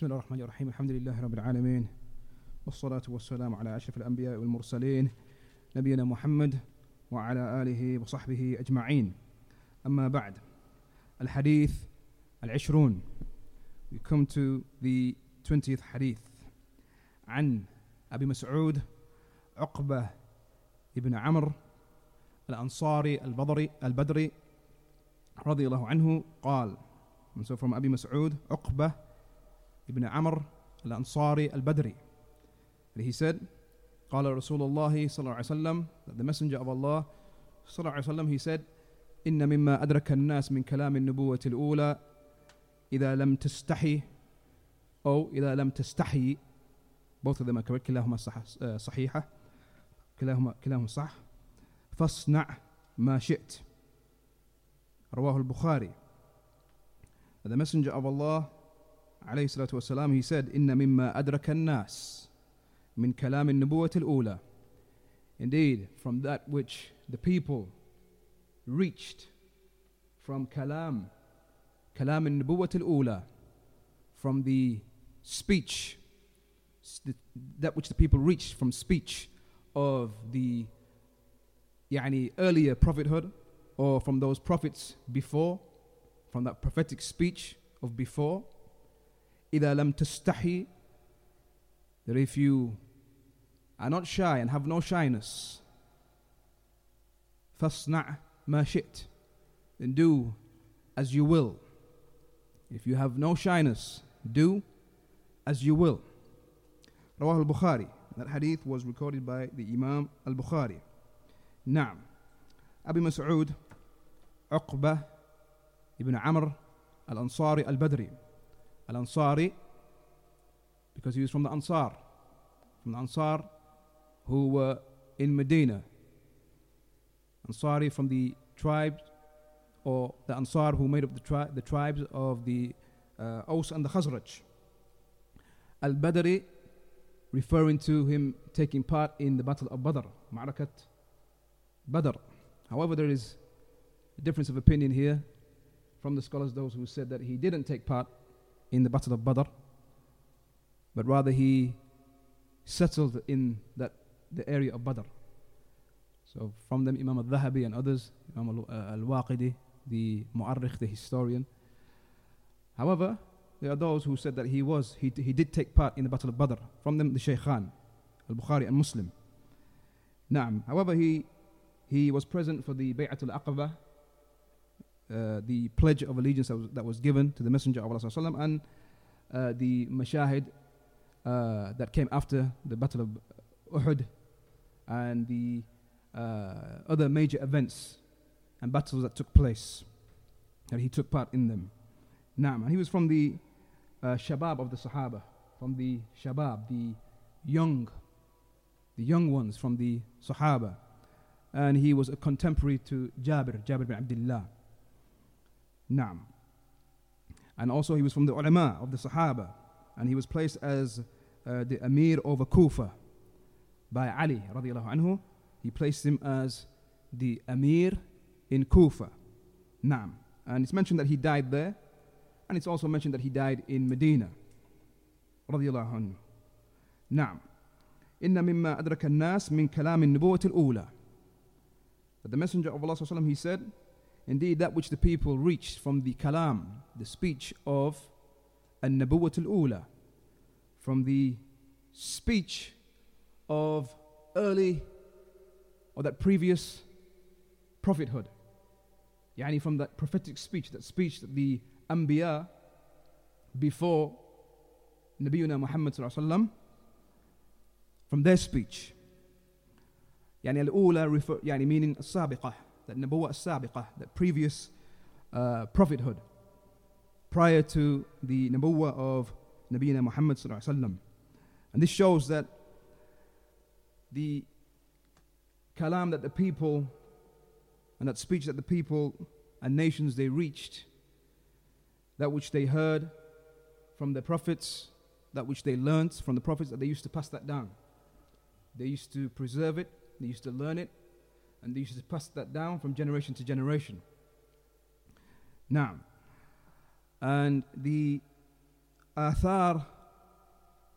بسم الله الرحمن الرحيم الحمد لله رب العالمين والصلاة والسلام على أشرف الأنبياء والمرسلين نبينا محمد وعلى آله وصحبه أجمعين أما بعد الحديث العشرون We come to the 20th hadith. عن أبي مسعود عقبة ابن عمرو الأنصاري البدري البدري رضي الله عنه قال so from أبي مسعود عقبة ابن عمرو الأنصاري البدري. And he said قال رسول الله صلى الله عليه وسلم that the messenger of Allah صلى الله عليه وسلم he said إن مما أدرك الناس من كلام النبوة الأولى إذا لم تستحي أو إذا لم تستحي. Both of them are correct. كلاهما صح صحيحة. كلاهما كلاهما صح. فاصنع ما شئت. رواه البخاري. The messenger of Allah عليه الصلاة والسلام he said إن مما أدرك الناس من كلام النبوة الأولى Indeed from that which the people reached from كلام كلام النبوة الأولى from the speech that which the people reached from speech of the يعني earlier prophethood or from those prophets before from that prophetic speech of before إذا لم تستحي that if you are not shy and have no shyness فاصنع ما شئت then do as you will if you have no shyness do as you will رواه البخاري that hadith was recorded by the Imam al-Bukhari نعم أبي مسعود عقبة ابن عمرو الأنصاري البدري Al Ansari, because he was from the Ansar, from the Ansar who were in Medina. Ansari from the tribes, or the Ansar who made up the, tri- the tribes of the uh, Aus and the Khazraj. Al Badri, referring to him taking part in the Battle of Badr, Ma'rakat Badr. However, there is a difference of opinion here from the scholars, those who said that he didn't take part in the battle of Badr but rather he settled in that the area of Badr. So from them Imam al-Dhahabi and others Imam uh, al-Waqidi the Mu'arrikh the historian. However there are those who said that he was he, he did take part in the battle of Badr from them the Shaykhan al-Bukhari and Muslim. Naam. However he he was present for the Bay'atul Aqaba uh, the pledge of allegiance that was, that was, given to the Messenger of Allah and uh, the mashahid uh, that came after the Battle of Uhud and the uh, other major events and battles that took place that he took part in them. Naam, and he was from the uh, Shabab of the Sahaba, from the Shabab, the young, the young ones from the Sahaba, and he was a contemporary to Jabir, Jabir bin Abdullah. Naam. And also he was from the ulama of the Sahaba. And he was placed as uh, the Amir over Kufa by Ali radiallahu anhu. He placed him as the Amir in Kufa. Naam. And it's mentioned that he died there. And it's also mentioned that he died in Medina. radiallahu anhu. نعم إن مما أدرك الناس من كلام النبوة الأولى But the Messenger of Allah he said Indeed, that which the people reached from the kalam, the speech of An-Nabuwat al-Ula, from the speech of early or that previous prophethood. Yani from that prophetic speech, that speech that the Anbiya before Nabiyuna Muhammad sallam, from their speech. يعني الأولى refer, يعني meaning السابقة that Nabuwa as-Sabiqah, that previous uh, prophethood, prior to the Nabuwa of Nabiyina Muhammad And this shows that the kalam that the people and that speech that the people and nations they reached, that which they heard from the prophets, that which they learnt from the prophets, that they used to pass that down. They used to preserve it, they used to learn it, and you should pass that down from generation to generation. Now, and the athar,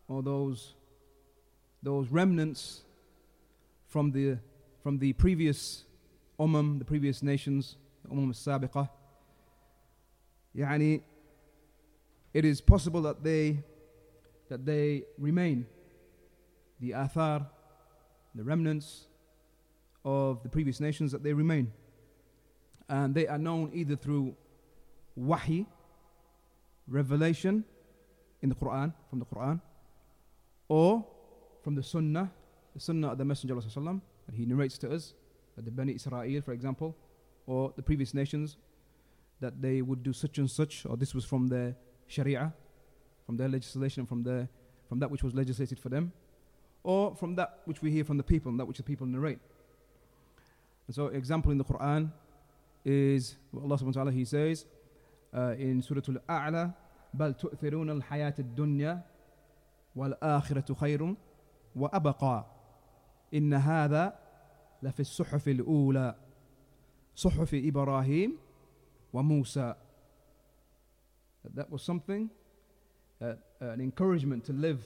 or those, those remnants from the, from the previous umam, the previous nations, umam as-sabiqah. yani, it is possible that they, that they remain. The athar, the remnants, of the previous nations that they remain. And they are known either through wahi, revelation in the Quran, from the Quran, or from the Sunnah, the Sunnah of the Messenger of Allah, that he narrates to us, that the Bani Israel, for example, or the previous nations, that they would do such and such, or this was from their Sharia, from their legislation, from their from that which was legislated for them, or from that which we hear from the people, and that which the people narrate. And so, example in the Quran is Allah subhanahu wa ta'ala, He says uh, in Surah Al A'la, بل تؤثرون الحياة الدنيا والآخرة خير وأبقى إن هذا لفي الصحف الأولى صحف إبراهيم وموسى That was something, uh, an encouragement to live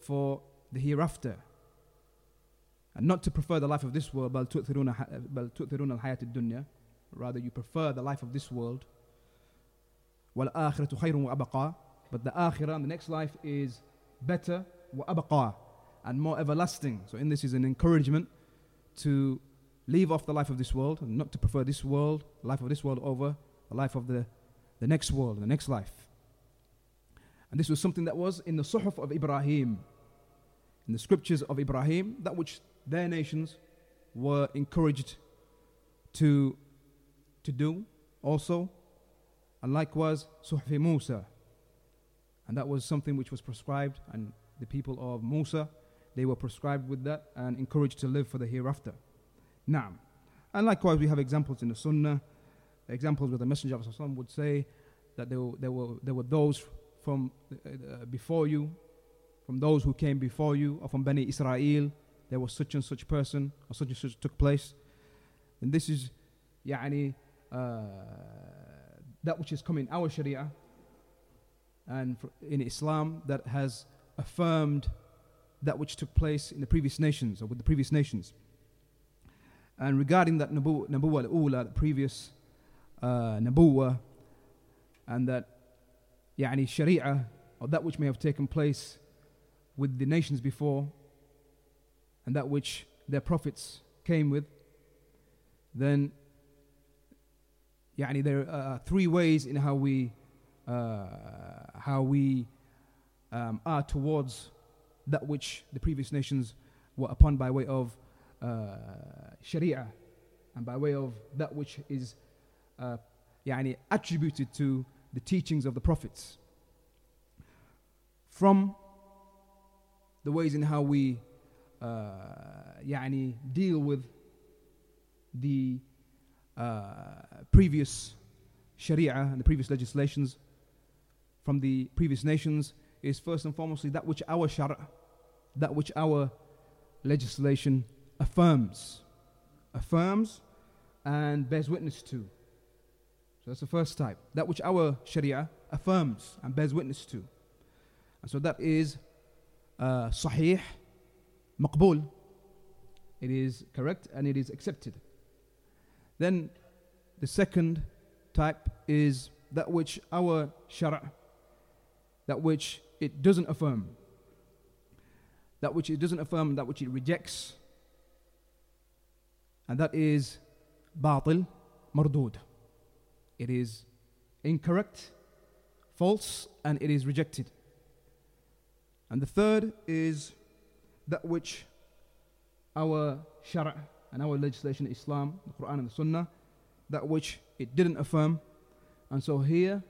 for the hereafter and not to prefer the life of this world بل تؤثرون, بل تؤثرون الحياة الدنيا rather you prefer the life of this world والآخرة خير وأبقى but the akhirah and the next life is better وأبقى and more everlasting so in this is an encouragement to leave off the life of this world and not to prefer this world the life of this world over the life of the, the next world the next life and this was something that was in the suhuf of Ibrahim in the scriptures of Ibrahim that which their nations were encouraged to, to do also. And likewise, Suhfi Musa. And that was something which was prescribed, and the people of Musa, they were prescribed with that and encouraged to live for the hereafter. Now, and likewise, we have examples in the Sunnah, examples where the Messenger of Allah would say that there were, there were, there were those from uh, before you, from those who came before you, or from Bani Israel, there was such and such person or such and such took place. And this is يعني, uh, that which is coming our Sharia and in Islam that has affirmed that which took place in the previous nations or with the previous nations. And regarding that Nabu, Nabuwa al-Ula, the previous uh, Nabuwa, and that يعني, Sharia, or that which may have taken place with the nations before, and that which their prophets came with, then يعني, there are three ways in how we uh, how we um, are towards that which the previous nations were upon by way of uh, Sharia and by way of that which is uh, يعني, attributed to the teachings of the prophets. From the ways in how we يعني deal with the uh, previous Sharia and the previous legislations from the previous nations is first and foremost that which our Shara, that which our legislation affirms, affirms and bears witness to. So that's the first type. That which our Sharia affirms and bears witness to. And so that is uh, Sahih maqbul. It is correct and it is accepted. Then the second type is that which our shara, that which it doesn't affirm, that which it doesn't affirm, that which it rejects, and that is batil mardud. It is incorrect, false, and it is rejected. And the third is that which our shara' and our legislation, Islam, the Quran and the Sunnah, that which it didn't affirm. And so here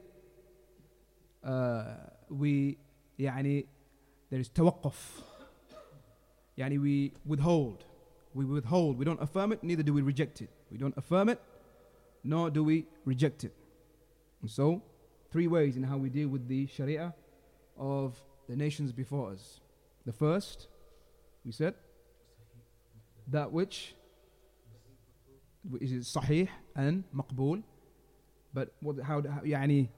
uh, we, يعني, there is tawaqquf. Yani we withhold. We withhold. We don't affirm it, neither do we reject it. We don't affirm it, nor do we reject it. And so, three ways in how we deal with the Sharia of the nations before us. The first, we said that which is sahih and maqbool but what, how, how يعني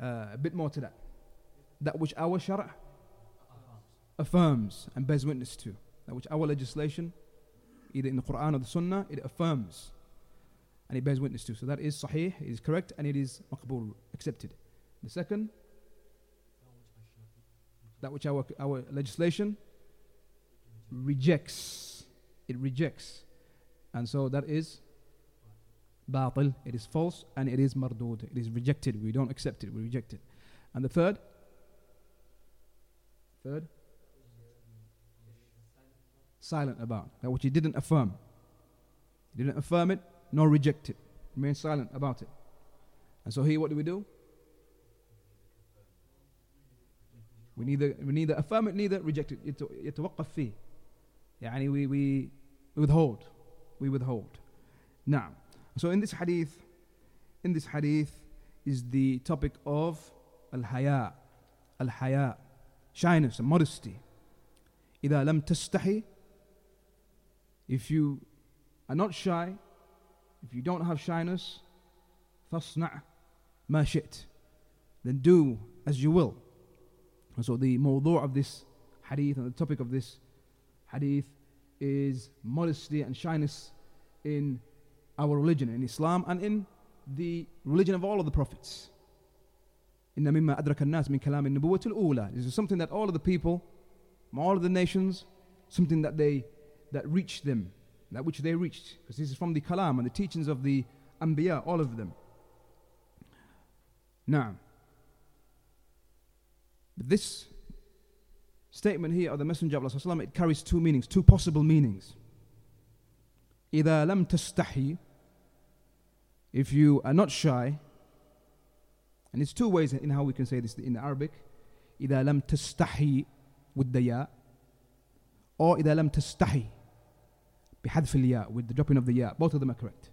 uh, a bit more to that that which our shara affirms and bears witness to. That which our legislation, either in the Quran or the Sunnah, it affirms and it bears witness to. So that is sahih, it is correct, and it is maqbul, accepted. The second, that which our, our legislation rejects. It rejects. And so that is batil, it is false, and it is mardud. It is rejected. We don't accept it, we reject it. And the third? Third? Silent about. That which he didn't affirm. He didn't affirm it, nor reject it. Remain silent about it. And so here what do we do? We neither we neither affirm it, neither reject it. يتوقف فيه. يعني we, we withhold. We withhold. Now, so in this hadith, in this hadith is the topic of al-haya, al-haya, shyness and modesty. إذا لم تستحي, if you are not shy, if you don't have shyness, فاصنع ما شئت, then do as you will. And so the mawdu' of this hadith and the topic of this hadith is modesty and shyness in our religion, in Islam, and in the religion of all of the prophets. إن مما أدرك الناس من كلام النبوة الأولى. This is something that all of the people, all of the nations, something that they that reached them, that which they reached, because this is from the kalam and the teachings of the Anbiya, all of them. Now, this statement here of the Messenger of Allah it carries two meanings, two possible meanings. إذا لم تستحي if you are not shy and it's two ways in how we can say this in Arabic إذا لم تستحي with the ya or إذا لم تستحي بحذف الياء with the dropping of the ya both of them are correct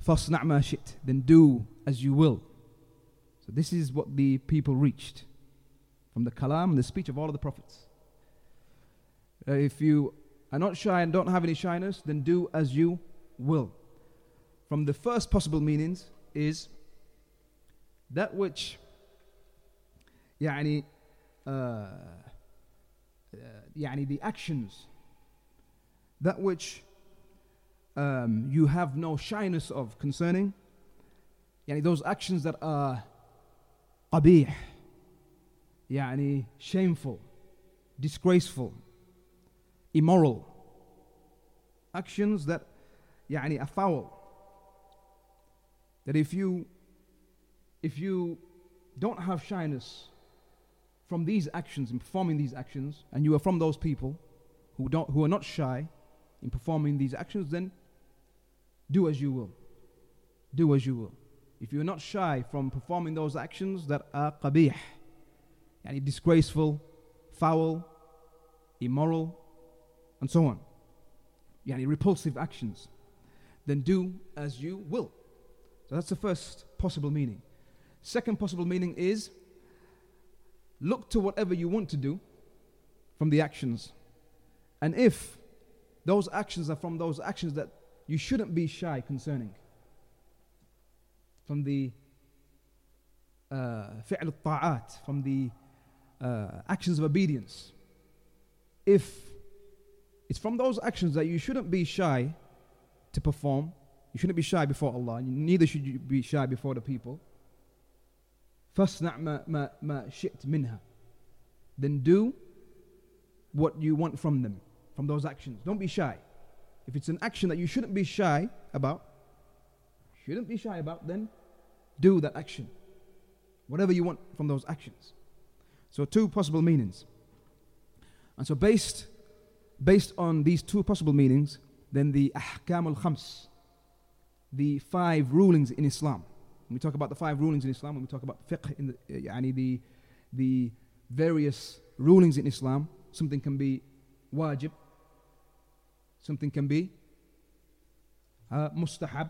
فاصنع ما شئت then do as you will so this is what the people reached from the kalam and the speech of all of the prophets. Uh, if you are not shy and don't have any shyness, then do as you will. From the first possible meanings is that which يعني uh, يعني the actions that which um, you have no shyness of concerning يعني those actions that are قبيح يعني shameful disgraceful immoral actions that يعني are foul that if you if you don't have shyness from these actions in performing these actions and you are from those people who don't who are not shy in performing these actions then do as you will do as you will if you're not shy from performing those actions that are qabih, yani disgraceful, foul, immoral, and so on, yani repulsive actions, then do as you will. So that's the first possible meaning. Second possible meaning is look to whatever you want to do from the actions. And if those actions are from those actions that you shouldn't be shy concerning, from the فعل الطاعات from the uh, actions of obedience if it's from those actions that you shouldn't be shy to perform you shouldn't be shy before Allah neither should you be shy before the people فاصنع ما, ما, ما شئت منها then do what you want from them from those actions don't be shy if it's an action that you shouldn't be shy about shouldn't be shy about, then do that action. Whatever you want from those actions. So two possible meanings. And so based based on these two possible meanings, then the ahkam al-khams, the five rulings in Islam. When we talk about the five rulings in Islam, when we talk about fiqh in the, yani the, the various rulings in Islam, something can be wajib, something can be uh, mustahab,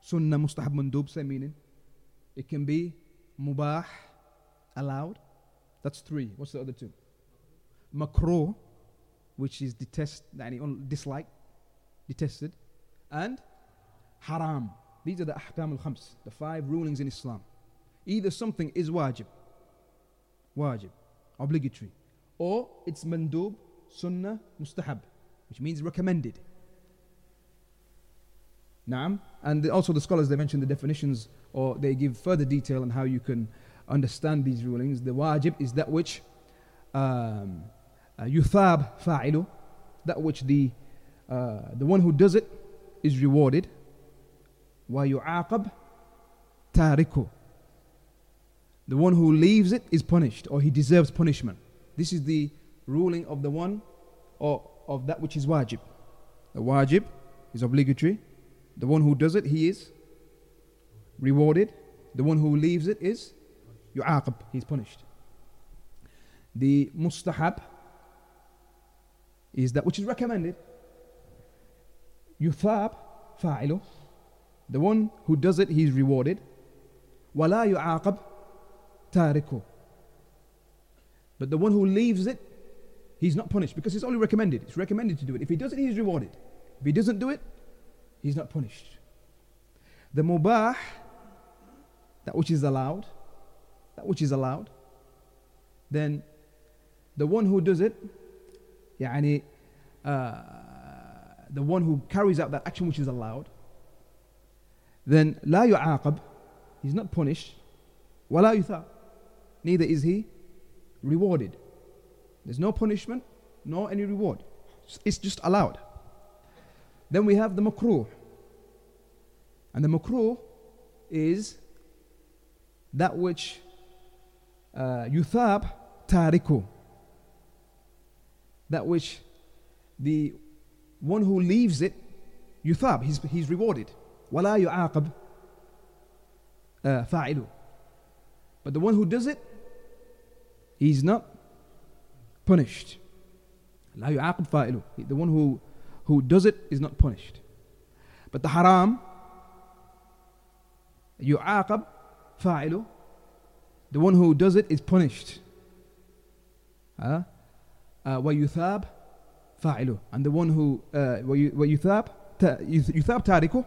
Sunnah, mustahab, mandub, same meaning. It can be mubah, allowed. That's three. What's the other two? Makruh, which is detest, dislike, detested. And haram. These are the ahkam al-khams, the five rulings in Islam. Either something is wajib, wajib, obligatory, or it's mandub, sunnah, mustahab, which means recommended. Naam. And also the scholars they mention the definitions or they give further detail on how you can understand these rulings. The wajib is that which um, uh, yuthab fa'ilu, that which the uh, the one who does it is rewarded. Wa yu'aqab tariku. The one who leaves it is punished or he deserves punishment. This is the ruling of the one or of that which is wajib. The wajib is obligatory. The one who does it, he is rewarded. The one who leaves it is yu'aqab, he's punished. The mustahab is that which is recommended. Yuthab fa'ilu. The one who does it, he's rewarded. Wala yu'aqab tariku. But the one who leaves it, he's not punished because it's only recommended. It's recommended to do it. If he does it, he's rewarded. If he doesn't do it, he's not punished. The mubah, that which is allowed, that which is allowed, then the one who does it, يعني, uh, the one who carries out that action which is allowed, then لا يعاقب, he's not punished, ولا يثاب, neither is he rewarded. There's no punishment, nor any reward. It's just allowed. Then we have the makruh. And the makruh is that which uh, yuthab tariku. That which the one who leaves it, yuthab, he's, he's rewarded. ولا يعاقب uh, fa'ilu. But the one who does it, he's not punished. لا يعاقب فاعله. The one who, who does it is not punished. But the haram, يعاقب فاعله. The one who does it is punished. Uh, uh, ويثاب فاعله. And the one who uh, ويثاب يثاب تاركه.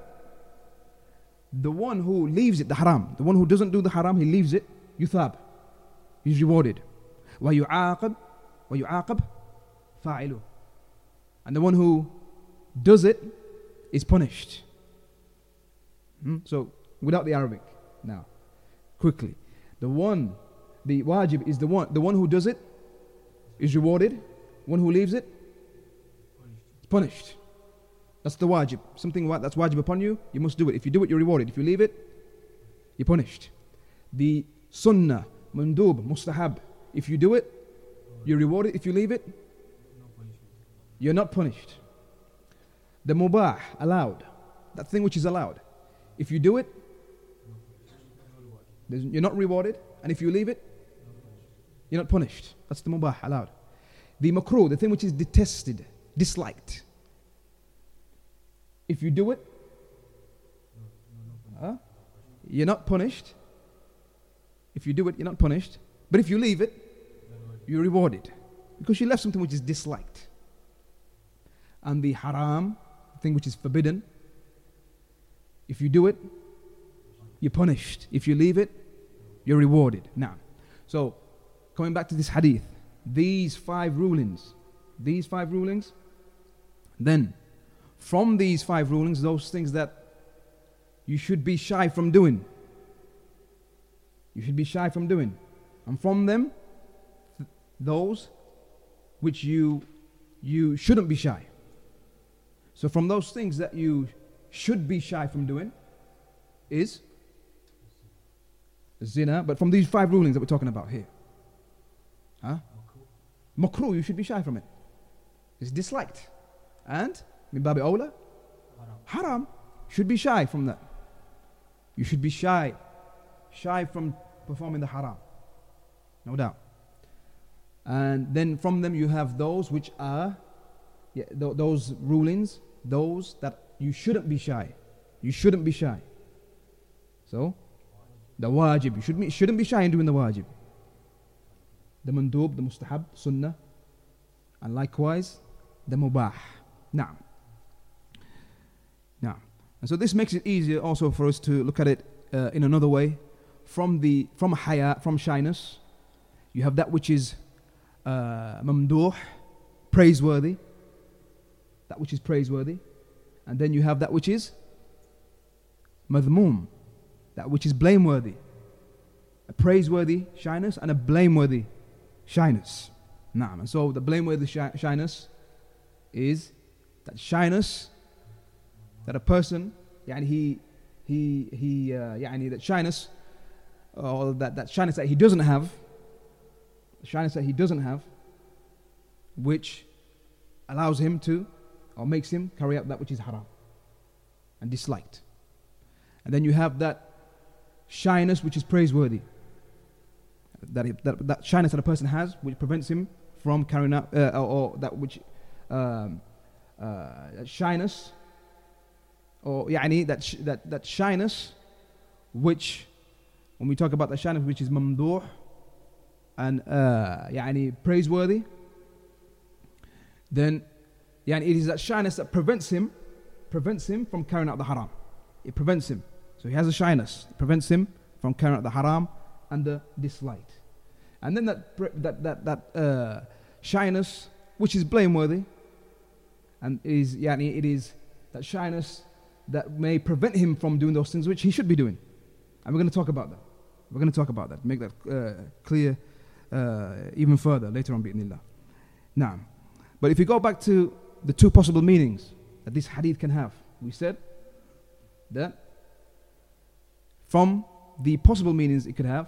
The one who leaves it, the haram. The one who doesn't do the haram, he leaves it. يثاب. He's rewarded. ويعاقب ويعاقب فاعله. And the one who does it is punished. Hmm? So without the Arabic now. Quickly. The one, the wajib is the one, the one who does it is rewarded. One who leaves it is punished. That's the wajib. Something that's wajib upon you, you must do it. If you do it, you're rewarded. If you leave it, you're punished. The sunnah, mandub, mustahab. If you do it, you're rewarded. If you leave it, you're not punished. The mubah, allowed. That thing which is allowed. If you do it, you're not rewarded, and if you leave it, you're not punished. That's the mubah, allowed. The makruh, the thing which is detested, disliked. If you do it, you're not punished. If you do it, you're not punished. But if you leave it, you're rewarded. Because you left something which is disliked. And the haram, the thing which is forbidden, if you do it, you're punished. If you leave it, you're rewarded. Now, so coming back to this hadith, these five rulings, these five rulings, then from these five rulings, those things that you should be shy from doing, you should be shy from doing, and from them, th- those which you you shouldn't be shy. So from those things that you should be shy from doing is zina, but from these five rulings that we're talking about here. Huh? Makruh, you should be shy from it. It's disliked. And, min babi haram, should be shy from that. You should be shy, shy from performing the haram. No doubt. And then from them you have those which are, yeah, th- those rulings, those that you shouldn't be shy. You shouldn't be shy. So, the wajib. You shouldn't be, shouldn't be shy in doing the wajib. The mandub, the mustahab, sunnah. And likewise, the mubah. Now. Now. And so this makes it easier also for us to look at it uh, in another way. from the from haya, from shyness. You have that which is uh, mamduh, praiseworthy. That which is praiseworthy. And then you have that which is madhmum, that which is blameworthy. A praiseworthy shyness and a blameworthy shyness. Naam. And so the blameworthy shy- shyness is that shyness that a person, yani he, he, he, uh, yani that shyness, or that, that shyness that he doesn't have, shyness that he doesn't have, which allows him to, or makes him carry out that which is haram and disliked. And then you have that shyness which is praiseworthy. That, that, that shyness that a person has, which prevents him from carrying out, uh, or, or, that which um, uh, shyness, or يعني, that, sh- that, that shyness, which, when we talk about the shyness, which is mamduh, and uh, يعني, praiseworthy, then يعني, it is that shyness that prevents him, prevents him from carrying out the haram. It prevents him. So he has a shyness. It prevents him from carrying out the haram and the dislike. And then that, that, that, that uh, shyness, which is blameworthy, and is, yani, it is that shyness that may prevent him from doing those things which he should be doing. And we're going to talk about that. We're going to talk about that, make that uh, clear uh, even further later on, bi'nillah. Now, but if you go back to the two possible meanings that this hadith can have, we said that from the possible meanings it could have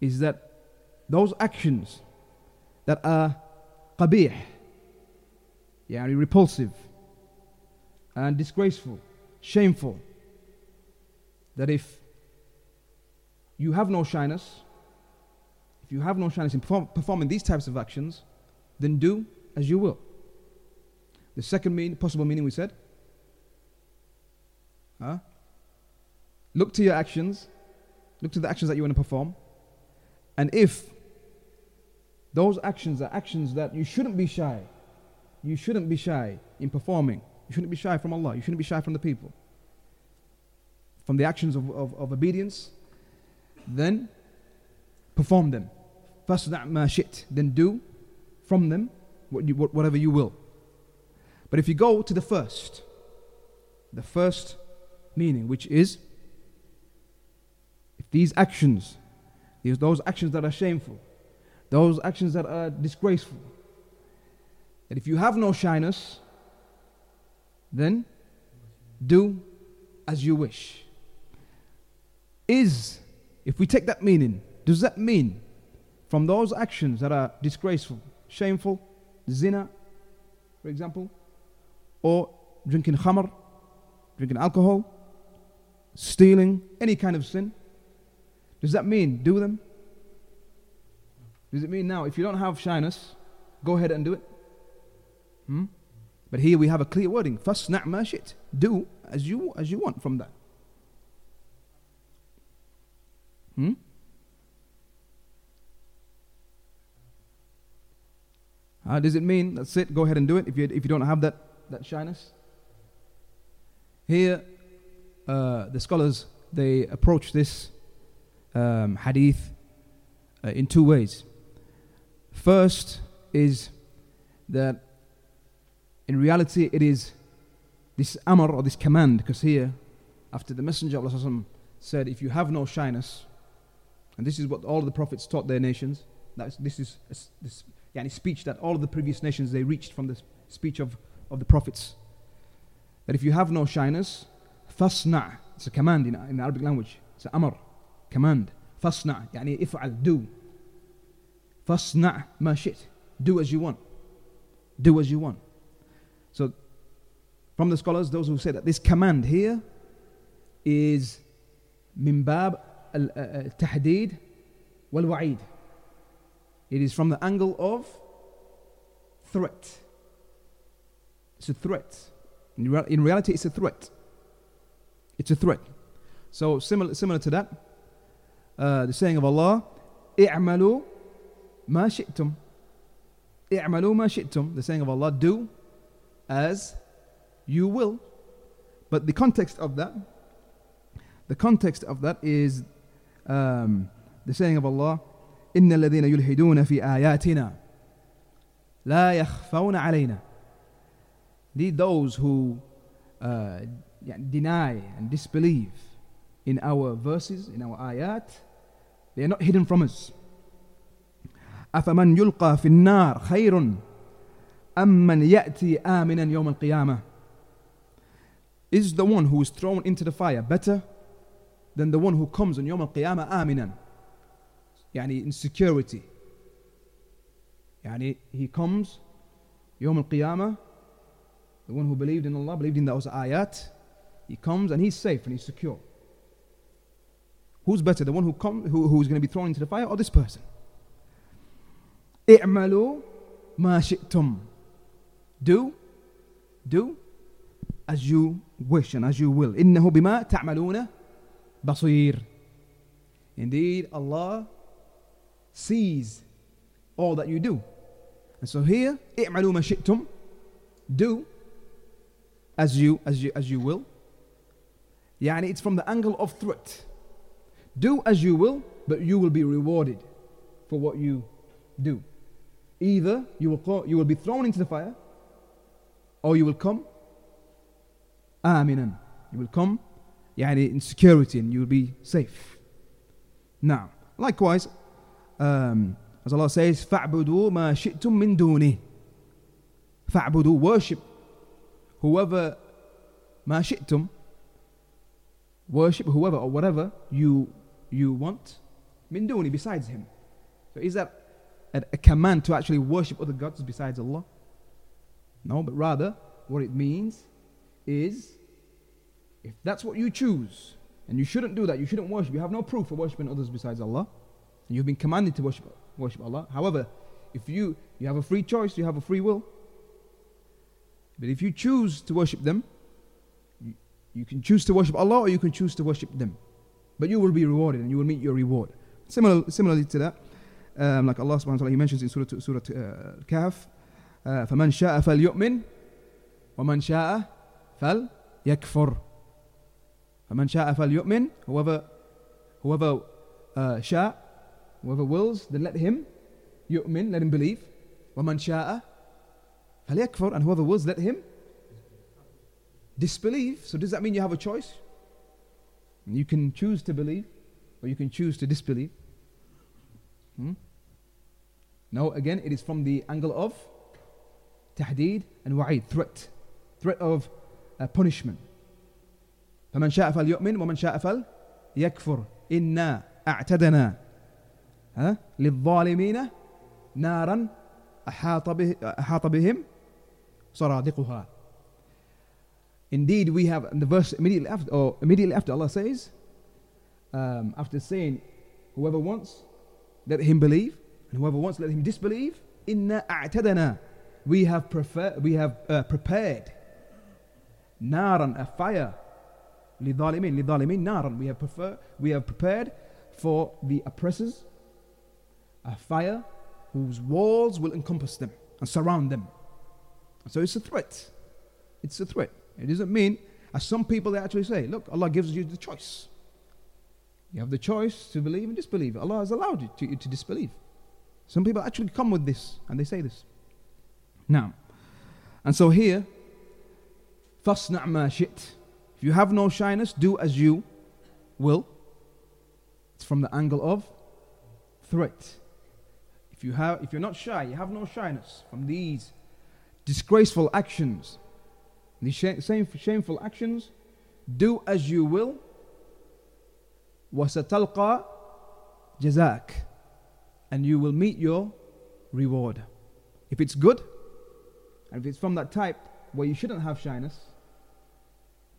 is that those actions that are qabih, yani repulsive and disgraceful, shameful, that if you have no shyness, if you have no shyness in perform, performing these types of actions, then do as you will. The second mean, possible meaning we said, huh? look to your actions, look to the actions that you want to perform, and if those actions are actions that you shouldn't be shy, you shouldn't be shy in performing, you shouldn't be shy from Allah, you shouldn't be shy from the people, from the actions of, of, of obedience, then perform them. فَاسْنَعْ مَا شِئْتَ Then do from them what you, whatever you will. But if you go to the first, the first meaning, which is these actions, these, those actions that are shameful, those actions that are disgraceful, that if you have no shyness, then do as you wish. Is, if we take that meaning, does that mean from those actions that are disgraceful, shameful, zina, for example, or drinking khamr, drinking alcohol, stealing, any kind of sin, does that mean do them? Does it mean now if you don't have shyness, go ahead and do it? Hmm? But here we have a clear wording. فَاسْنَعْ مَا شِئْتَ Do as you, as you want from that. Hmm? Uh, does it mean that's it? Go ahead and do it if you, if you don't have that, that shyness? Here, uh, the scholars they approach this um, hadith uh, in two ways. First is that in reality it is this amr or this command, because here, after the Messenger of Allah said, if you have no shyness, and this is what all the prophets taught their nations, that's, this is this yani speech that all of the previous nations they reached from the speech of, of the prophets. That if you have no shyness, fasna, it's a command in, in the Arabic language, it's an amr, command. Fasna, yani if'al, do. Fasna ma shit, do as you want. Do as you want. So, from the scholars, those who say that this command here is min bab al-tahdid uh, uh, wal-wa'id. It is from the angle of threat. It's a threat. In reality, it's a threat. It's a threat. So similar, similar to that, uh, the saying of Allah, "I'malu ma shi'tum." "I'malu ma shi'tum." The saying of Allah, "Do as you will." But the context of that, the context of that is um, the saying of Allah, إن الذين يلحدون في آياتنا لا يخفون علينا. Lead those who uh, deny and disbelieve in our verses, in our ayat, they are not hidden from us. أفمن يلقى في النار خير أم من يأتي آمنا يوم القيامة Is the one who is thrown into the fire better than the one who comes on يوم القيامة آمنا يعني in security يعني he comes يوم القيامة the one who believed in Allah believed in those ayat he comes and he's safe and he's secure who's better the one who come, who, who's going to be thrown into the fire or this person اعملوا ما شئتم do do as you wish and as you will إنه بما تعملون بصير Indeed Allah sees all that you do and so here اعملوا ما شئتم do as you as you as you will يعني it's from the angle of threat do as you will but you will be rewarded for what you do Either you will, you will be thrown into the fire or you will come aminan. You will come يعني in security and you will be safe. Now, likewise, um, as Allah says, فَاعْبُدُوا مَا شِئْتُم مِّن دُونِهِ فَاعْبُدُوا Worship whoever ما شئتم Worship whoever or whatever you, you want min duni besides him. So is that a, a command to actually worship other gods besides Allah. No, but rather, what it means is if that's what you choose, and you shouldn't do that, you shouldn't worship, you have no proof for worshiping others besides Allah, and you've been commanded to worship, worship Allah. However, if you, you have a free choice, you have a free will. But if you choose to worship them, you, you can choose to worship Allah or you can choose to worship them. But you will be rewarded and you will meet your reward. Similar, similarly to that, um, like Allah subhanahu wa ta'ala, He mentions in Surah, Surah uh, Kahf, uh, فَمَنْ شَاءَ فَلْيُؤْمِنْ وَمَنْ شَاءَ فَلْيَكْفُرْ فَمَنْ شَاءَ فَلْيُؤْمِنْ Whoever, whoever uh, شاء, whoever wills, then let him يؤمن, let him believe. وَمَنْ شَاءَ فَلْيَكْفُرْ And whoever wills, let him disbelieve. So does that mean you have a choice? You can choose to believe or you can choose to disbelieve. Hmm? No, again, it is from the angle of tahdeed and wa'id, threat, threat of uh, punishment. فمن شاء فليؤمن ومن شاء فليكفر إنا أعتدنا ها للظالمين نارا أحاط, به أحاط بهم صرادقها Indeed, we have in the verse immediately after, or immediately after Allah says, um, after saying, whoever wants let him believe, and whoever wants, let him disbelieve. Inna a'tadana. We have, prefer, we have uh, prepared naran, a fire. Lidhalimin, lidhalimin, naran. We have, prefer, we have prepared for the oppressors a fire whose walls will encompass them and surround them. So it's a threat. It's a threat. It doesn't mean, as some people they actually say, look, Allah gives you the choice. You have the choice to believe and disbelieve. Allah has allowed you to, you to disbelieve. Some people actually come with this and they say this. Now, and so here, فَاصْنَعْ مَا شِئْتَ If you have no shyness, do as you will. It's from the angle of threat. If, you have, if you're not shy, you have no shyness from these disgraceful actions, these same shameful actions, do as you will وَسَتَلْقَى جَزَاكَ And you will meet your reward. If it's good, and if it's from that type where you shouldn't have shyness,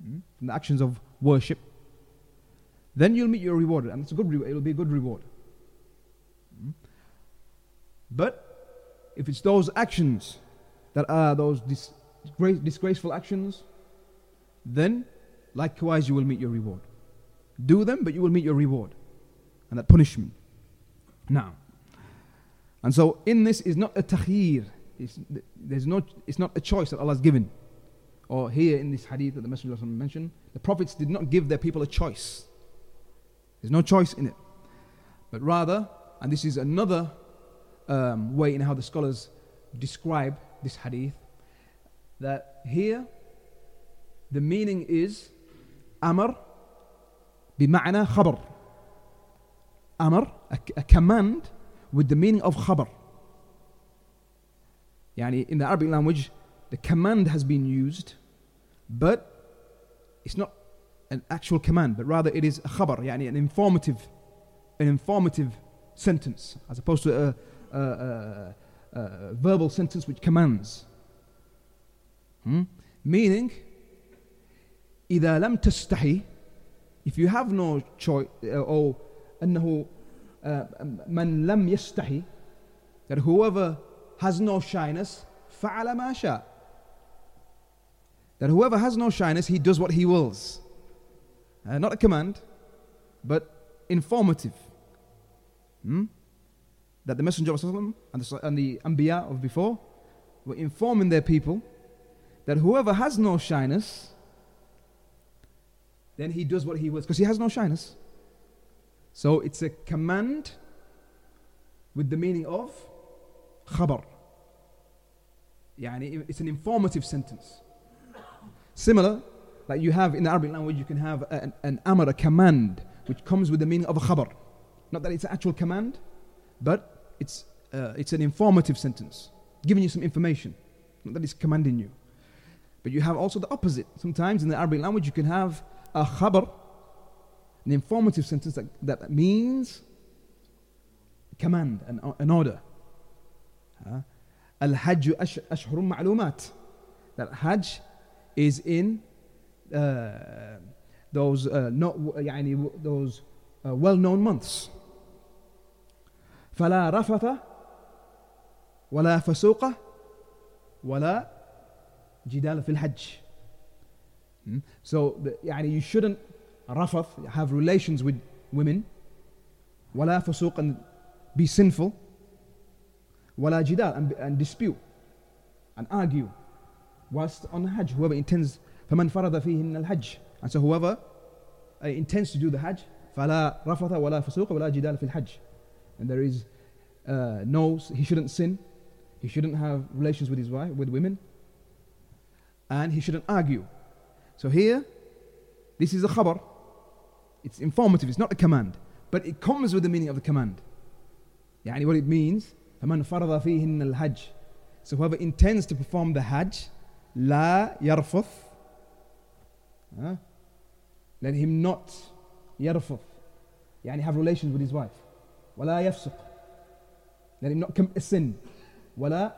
hmm, from the actions of worship, then you'll meet your reward, and it's a good. Re- it'll be a good reward. Hmm. But if it's those actions that are those dis- disgraceful actions, then likewise you will meet your reward. Do them, but you will meet your reward and that punishment. Now, and so in this is not a takhir. It's, there's no, it's not a choice that Allah has given. Or here in this hadith that the Messenger of Allah mentioned, the prophets did not give their people a choice. There's no choice in it. but rather, and this is another um, way in how the scholars describe this hadith, that here the meaning is amr بمعنى خبر amr a, a command with the meaning of khabar يعني in the Arabic language the command has been used but it's not an actual command but rather it is a khabar يعني an informative an informative sentence as opposed to a, a, a, a verbal sentence which commands hmm? meaning إذا لم تستحي if you have no choice or أنه من لم يستحي that whoever has no shyness فعل ما شاء that whoever has no shyness he does what he wills uh, not a command but informative hmm? that the messenger of Allah and the, and the Anbiya of before were informing their people that whoever has no shyness then he does what he wills because he has no shyness. So it's a command with the meaning of khabar. Yani it's an informative sentence. Similar, like you have in the Arabic language, you can have an, an amr, a command, which comes with the meaning of a khabar. Not that it's an actual command, but it's, uh, it's an informative sentence, giving you some information. Not that it's commanding you. But you have also the opposite. Sometimes in the Arabic language, you can have a khabar, an informative sentence that, that means command, an, an order. Al-Hajj ashhurun ma'lumat. That Hajj is in uh, those uh, not يعني those uh, well-known months. فلا رفث ولا فسوق ولا جدال في الحج. Hmm? So, the, يعني you shouldn't rafath, have relations with women, ولا فسوق and be sinful, ولا جدال and, and dispute and argue whilst on the Hajj. Whoever intends, فمن فرض فيهن الحج. And so whoever uh, intends to do the Hajj, فلا رفث ولا فسوق ولا جدال في الحج. And there is uh, no, he shouldn't sin, he shouldn't have relations with his wife, with women, and he shouldn't argue. So here, this is a khabar. It's informative, it's not a command. But it comes with the meaning of the command. يعني what it means, فَمَنْ فَرَضَ فِيهِنَّ الْحَجِّ So whoever intends to perform the Hajj, لا يرفث huh? Let him not يرفث يعني have relations with his wife. ولا يفسق Let him not commit a sin. ولا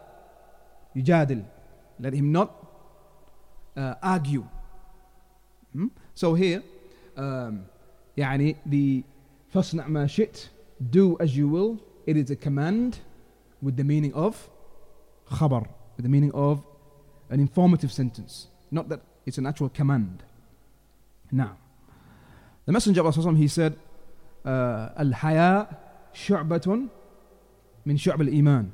يجادل Let him not uh, argue. Hmm? So here, um, يعني the فاصنع ما شئت, do as you will, it is a command with the meaning of khabar, with the meaning of an informative sentence. Not that it's an actual command. Now, the Messenger of Allah he said, الحياء شعبة من شعب الإيمان.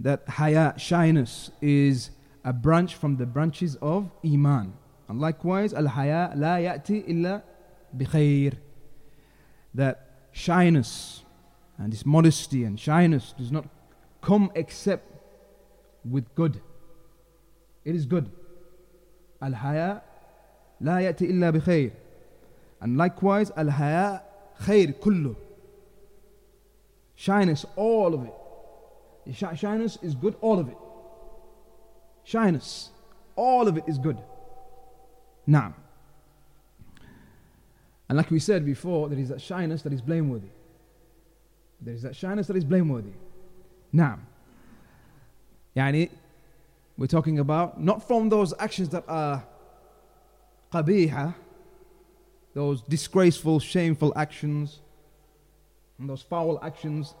That haya, shyness, is a branch from the branches of Iman. And likewise, al-haya la ya'ti illa bi That shyness and this modesty and shyness does not come except with good. It is good. Al-haya la ya'ti illa bi And likewise, al-haya khair kullu. Shyness, all of it. Shyness is good, all of it. Shyness, all of it is good. Now, and like we said before, there is that shyness that is blameworthy. There is that shyness that is blameworthy. Now, yani, we're talking about not from those actions that are qabiha, those disgraceful, shameful actions, and those foul actions,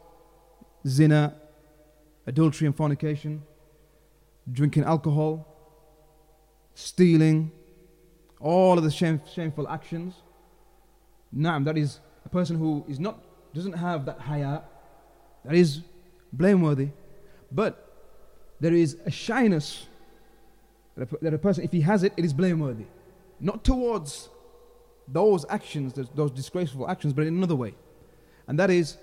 zina, adultery and fornication, drinking alcohol, stealing, all of the shame, shameful actions. Naam, that is a person who is not, doesn't have that haya, that is blameworthy. But there is a shyness that a, person, if he has it, it is blameworthy. Not towards those actions, those, those disgraceful actions, but in another way. And that is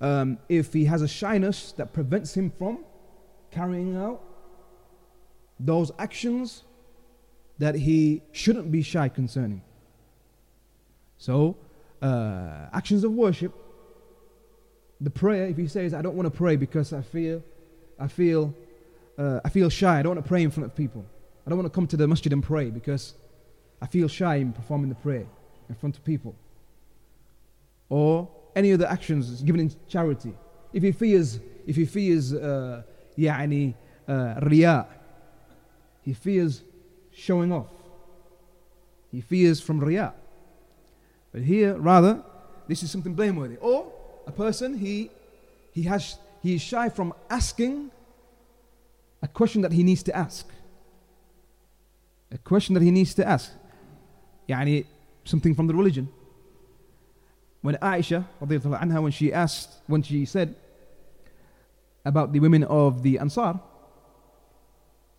um, if he has a shyness that prevents him from carrying out those actions that he shouldn't be shy concerning. So, uh, actions of worship, the prayer, if he says, I don't want to pray because I feel, I feel, uh, I feel shy, I don't want to pray in front of people. I don't want to come to the masjid and pray because I feel shy in performing the prayer in front of people. Or any other actions given in charity. If he fears, if he fears, uh, يعني, uh, riya, he fears showing off. He fears from riyah. But here, rather, this is something blameworthy. Or a person, he, he, has, he is shy from asking a question that he needs to ask. A question that he needs to ask. Yani, something from the religion. When Aisha, عنها, when she asked, when she said about the women of the Ansar,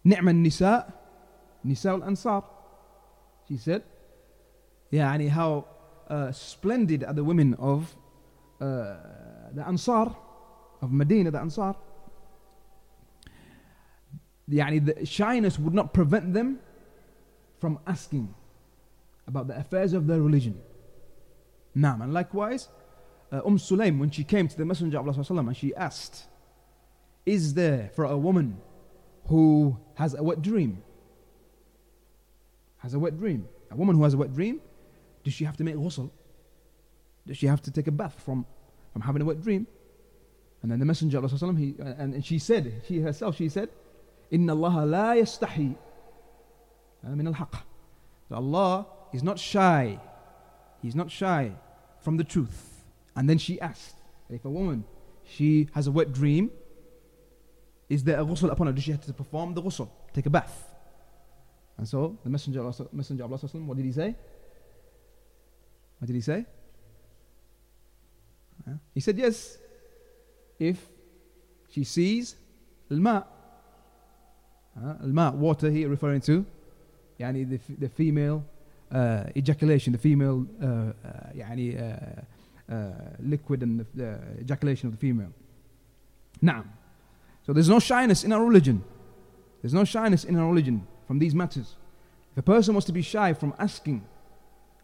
نعم النساء نساء الأنصار she said يعني how uh, splendid are the women of uh, the Ansar of Medina the Ansar يعني the shyness would not prevent them from asking about the affairs of their religion Naam and likewise uh, Umm Sulaim when she came to the Messenger of Allah and she asked is there for a woman who has a wet dream has a wet dream. A woman who has a wet dream, does she have to make ghusl? Does she have to take a bath from, from having a wet dream? And then the Messenger of Allah, he, and, she said, she herself, she said, Inna Allah la yastahi min al Allah is not shy. He's not shy from the truth. And then she asked, if a woman, she has a wet dream, is there a ghusl upon her? Does she have to perform the ghusl? Take a bath? And so the Messenger of Allah, Messenger of Allah what did he say? What did he say? He said, yes, if she sees al-ma, al-ma, water here referring to, yani the, the female uh, ejaculation, the female uh, uh, يعني, uh, uh, liquid and the, the ejaculation of the female. Now, so there's no shyness in our religion. There's no shyness in our religion from these matters. If a person wants to be shy from asking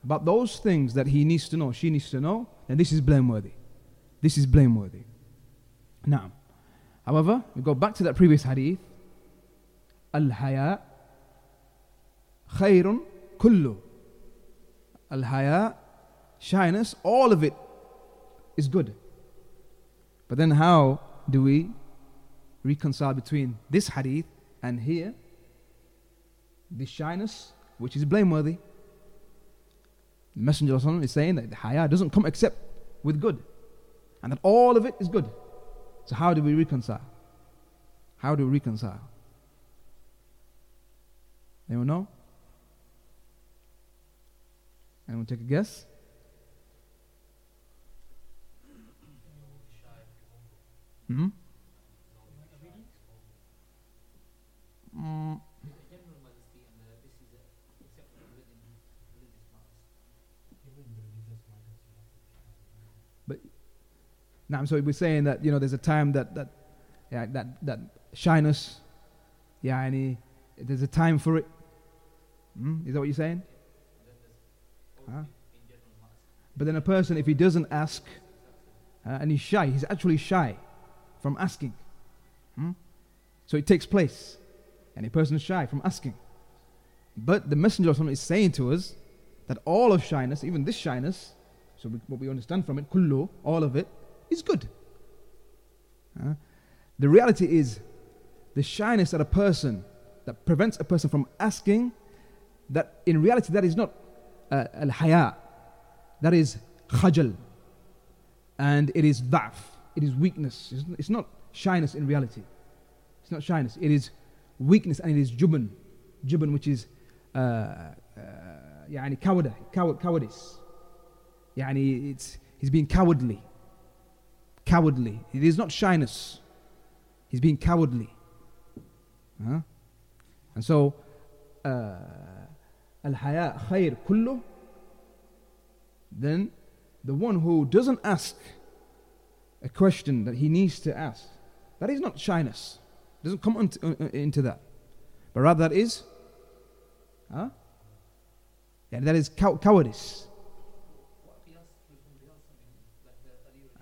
about those things that he needs to know, she needs to know, then this is blameworthy. This is blameworthy. Now, however, we go back to that previous hadith. Al-haya khayrun kullu. Al-haya, shyness, all of it is good. But then how do we reconcile between this hadith and here? this shyness, which is blameworthy. The Messenger of is saying that the haya doesn't come except with good, and that all of it is good. So, how do we reconcile? How do we reconcile? Anyone know? Anyone take a guess? Hmm? Mm. But now, so we're saying that you know there's a time that that yeah, that that shyness, yeah, any there's a time for it. Hmm? Is that what you're saying? Huh? But then a person, if he doesn't ask, uh, and he's shy, he's actually shy from asking. Hmm? So it takes place, and a person is shy from asking. But the messenger of Allah is saying to us that all of shyness, even this shyness, so we, what we understand from it, kullu, all of it, is good. Uh, the reality is the shyness that a person that prevents a person from asking that in reality that is not uh, al-haya that is khajal and it is da'f it is weakness it's, it's not shyness in reality it's not shyness it is weakness and it is jubn jubn which is uh, uh, يعني coward, coward, cowardice يعني it's he's being cowardly cowardly. It is not shyness. He's being cowardly. Huh? And so, uh, al-haya khair kullu, then the one who doesn't ask a question that he needs to ask, that is not shyness. Doesn't come into, uh, uh, into that. But rather that is, huh? Yeah, that is cow- cowardice.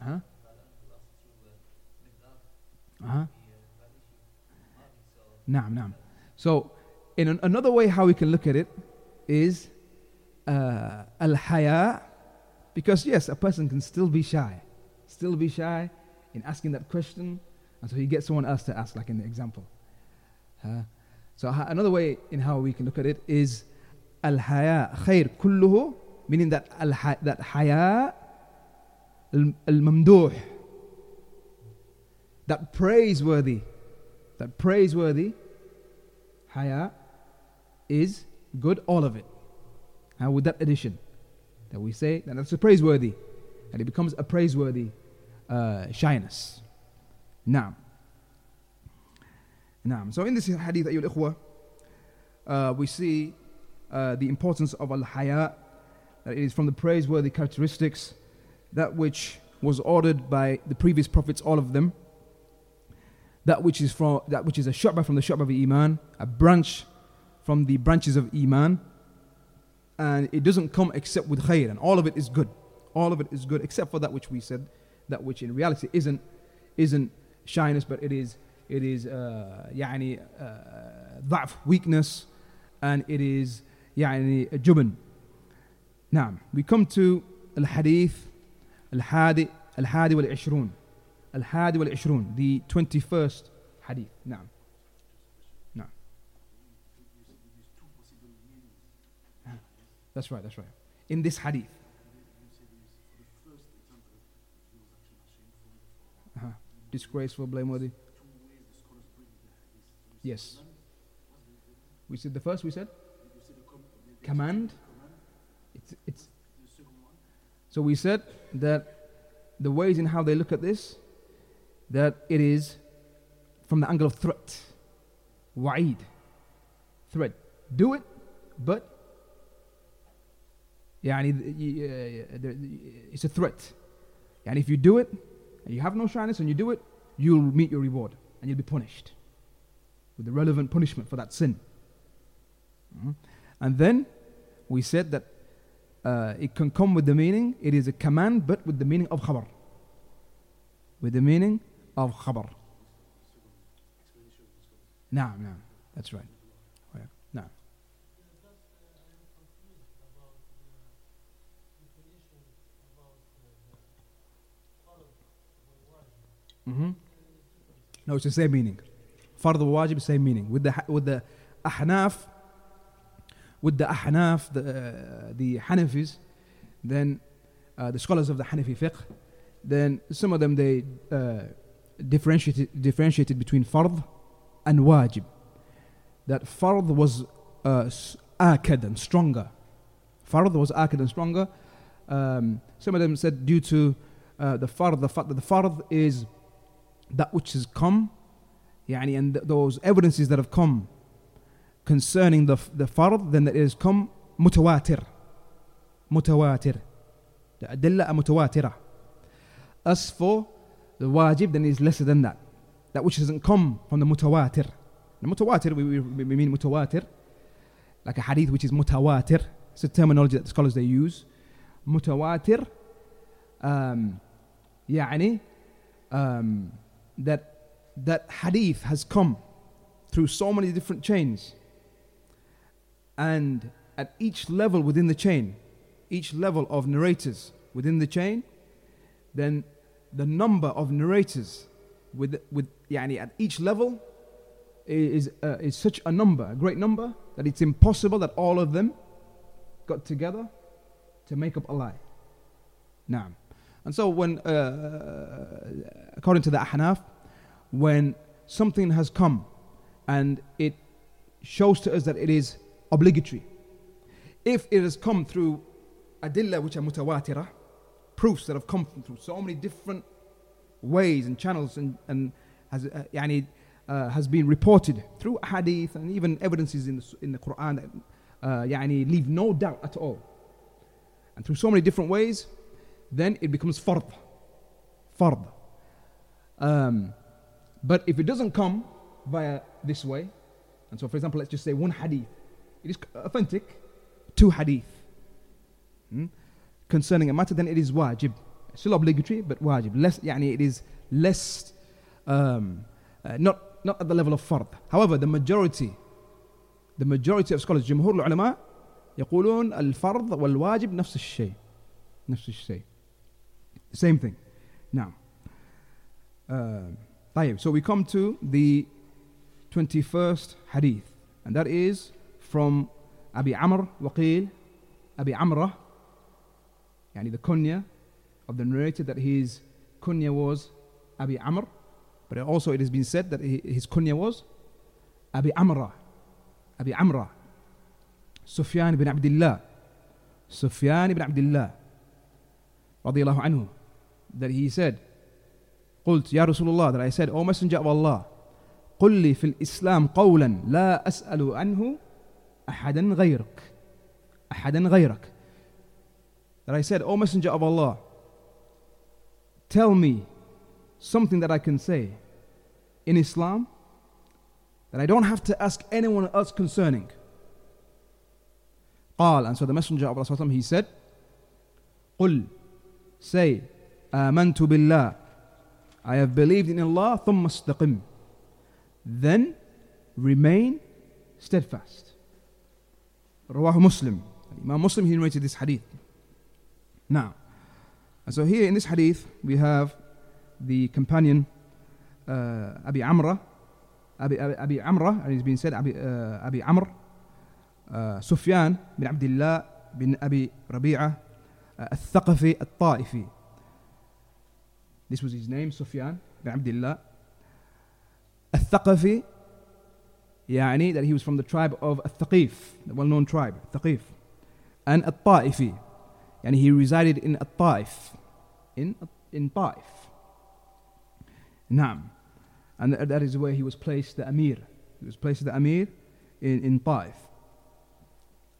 Uh-huh. Uh-huh. Naam, naam. So, in an, another way, how we can look at it is uh, al haya, because yes, a person can still be shy, still be shy in asking that question, and so he gets someone else to ask, like in the example. Uh, so another way in how we can look at it is al haya khair kulluhu, meaning that al that haya al mamduh, that praiseworthy, that praiseworthy haya is good, all of it. How with that addition that we say that that's a praiseworthy, and it becomes a praiseworthy uh, shyness. Now, now, so in this hadith, أيها الإخوة, uh, we see uh, the importance of al-haya, that it is from the praiseworthy characteristics, that which was ordered by the previous prophets, all of them, that which is from that which is a shu'bah from the shu'bah of iman, a branch from the branches of iman, and it doesn't come except with khair, and all of it is good. All of it is good, except for that which we said, that which in reality isn't isn't shyness, but it is it is uh, يعني uh, ضعف, weakness, and it is يعني جبن. نعم, we come to الحديث الحادي الحادي والعشرون الحادي والعشرون the 21st hadith نعم نعم that's right that's right in this hadith disgraceful blameworthy yes we said the first we said command it's, it's so we said that the ways in how they look at this that it is from the angle of threat. Wa'id. Threat. Do it, but يعني, it's a threat. And if you do it, and you have no shyness and you do it, you'll meet your reward and you'll be punished with the relevant punishment for that sin. Mm-hmm. And then we said that uh, it can come with the meaning, it is a command, but with the meaning of khabar. With the meaning of khabar. Naam, naam. That's right. Mm-hmm. No, it's the same meaning. Fard wajib, same meaning. With the with the ahnaf, with the ahnaf, the uh, the Hanafis, then uh, the scholars of the Hanafi fiqh, then some of them they uh, differentiated, differentiated between fard and wajib. That fard was uh, akad and stronger. Fard was akad and stronger. Um, some of them said due to uh, the fard, the fact that the fard is that which has come, yani, and th- those evidences that have come concerning the, the fard, then it has come mutawatir. Mutawatir. The adilla mutawatira. As for the wajib then is lesser than that. That which doesn't come from the mutawatir. The mutawatir, we, we, we mean mutawatir, like a hadith which is mutawatir. It's a terminology that the scholars they use. Mutawatir, um, يعني, um, that that hadith has come through so many different chains, and at each level within the chain, each level of narrators within the chain, then the number of narrators with, with yani at each level is, uh, is such a number, a great number, that it's impossible that all of them got together to make up a lie. Now, and so when, uh, according to the Ahnaf, when something has come and it shows to us that it is obligatory. If it has come through adilla which are mutawatirah, proofs that have come through so many different ways and channels and, and has, uh, yani, uh, has been reported through hadith and even evidences in the, in the Quran that uh, yani, leave no doubt at all. And through so many different ways, then it becomes fard. Fard. Um, but if it doesn't come via this way, and so for example, let's just say one hadith, it is authentic, two hadith hmm, concerning a matter, then it is wajib. Still obligatory, but wajib. Less, يعني it is less, um, uh, not, not at the level of fard. However, the majority, the majority of scholars, جمهور العلماء يقولون الفرض والواجب نفس الشيء. نفس الشيء. Same thing. Now, uh, طيب, so we come to the 21st hadith, and that is from Abi Amr Waqil, Abi Amrah, yani the kunya of the narrator that his kunya was Abi Amr, but also it has been said that his kunya was Abi Amra, Abu Amra, Sufyan bin Abdullah, Sufyan bin Abdullah, الله عنه that he said, قلت يا رسول الله that I said O messenger of Allah قل لي في الإسلام قولا لا أسأل عنه أحدا غيرك أحدا غيرك that I said O messenger of Allah tell me something that I can say in Islam that I don't have to ask anyone else concerning قال and so the messenger of Allah he said قل say آمنت بالله I have believed in Allah ثم استقم then remain steadfast رواه مسلم Imam Muslim he narrated this hadith now and so here in this hadith we have the companion uh, Abi Amra Abi, Abi, Abi Amra and it's been said Abi, uh, Abi Amr uh, Sufyan bin Abdullah bin Abi Rabi'ah uh, الثقفي الطائفي This was his name, Sufyan bin Abdullah. Al-Thaqafi, يعني that he was from the tribe of Al-Thaqif, the well-known tribe, Thaqif. And Al-Ta'ifi, and he resided in Al-Ta'if, in, in Ta'if. Naam. And that is where he was placed, the Amir. He was placed the Amir in, in Ta'if.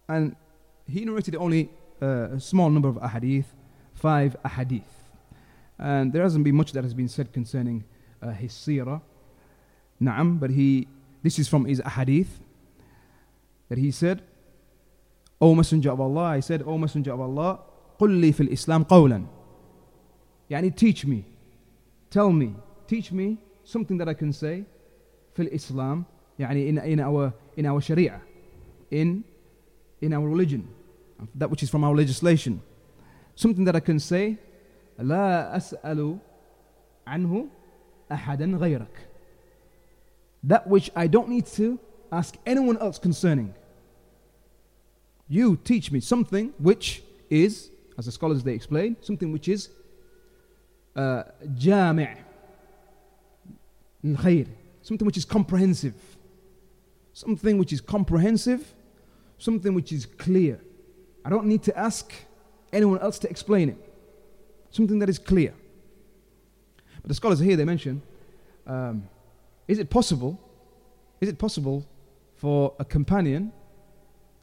And he narrated only uh, a small number of ahadith, five ahadith. And there hasn't been much that has been said concerning uh, his seerah. Na'am, but he, this is from his ahadith, that he said, O Messenger of Allah, I said, O Messenger of Allah, قل لي في الإسلام قولا يعني teach me tell me teach me something that I can say في الإسلام يعني in, in our in our sharia in in our religion that which is from our legislation something that I can say لا أسأل عنه أحدا غيرك that which I don't need to ask anyone else concerning you teach me something which is as the scholars they explain something which is uh, جامع الخير something which is comprehensive something which is comprehensive something which is clear I don't need to ask anyone else to explain it something that is clear. But the scholars here, they mention um, is it possible, is it possible for a companion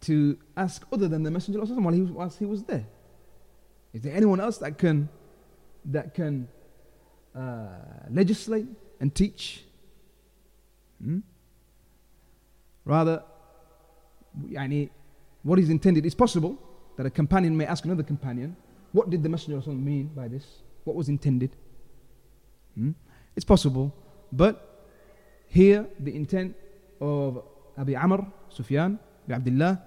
to ask other than the Messenger of Allah while he, was, whilst he was there? Is there anyone else that can, that can uh, legislate and teach? Hmm? Rather, what is intended It's possible that a companion may ask another companion what did the Messenger of Allah mean by this? What was intended? Hmm? It's possible, but here the intent of Abi Amr, Sufyan, Abi Abdullah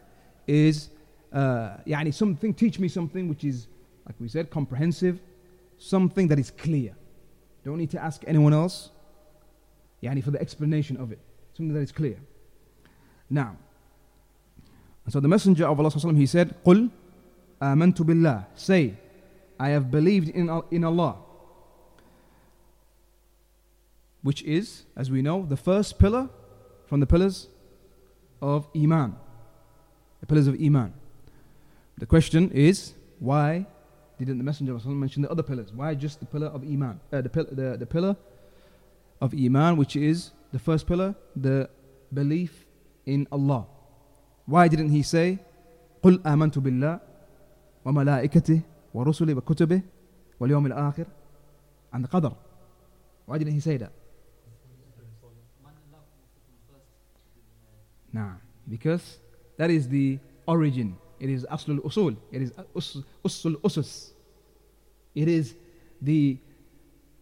is uh, something, teach me something which is, like we said, comprehensive, something that is clear. Don't need to ask anyone else يعني for the explanation of it, something that is clear. Now, so the Messenger of Allah he said, قُلْ آمنت بالله say I have believed in, in Allah which is as we know the first pillar from the pillars of Iman the pillars of Iman the question is why didn't the Messenger of Allah mention the other pillars why just the pillar of Iman uh, the, the, the pillar of Iman which is the first pillar the belief in Allah why didn't he say قل آمنت بالله وملائكته ورسله وكتبه واليوم الآخر and the qadr. Why didn't he say that? Nah, because that is the origin. It is aslul usul. It is usul usus. It is the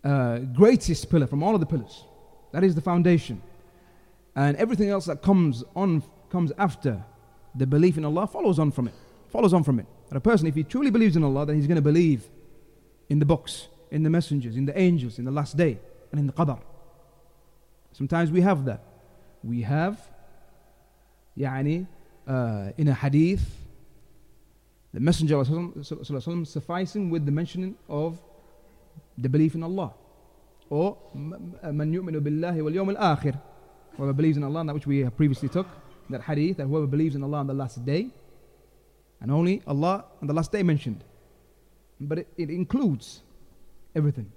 uh, greatest pillar from all of the pillars. That is the foundation. And everything else that comes on comes after the belief in Allah follows on from it. Follows on from it. That a person, if he truly believes in Allah, then he's going to believe in the books, in the messengers, in the angels, in the last day, and in the qadar. Sometimes we have that. We have, يعني, uh, in a hadith, the Messenger of sufficing with the mentioning of the belief in Allah. Or من يؤمن بالله واليوم الآخر Whoever believes in Allah, that which we have previously took, that hadith, that whoever believes in Allah on the last day, and only Allah on the last day mentioned. But it, it includes everything.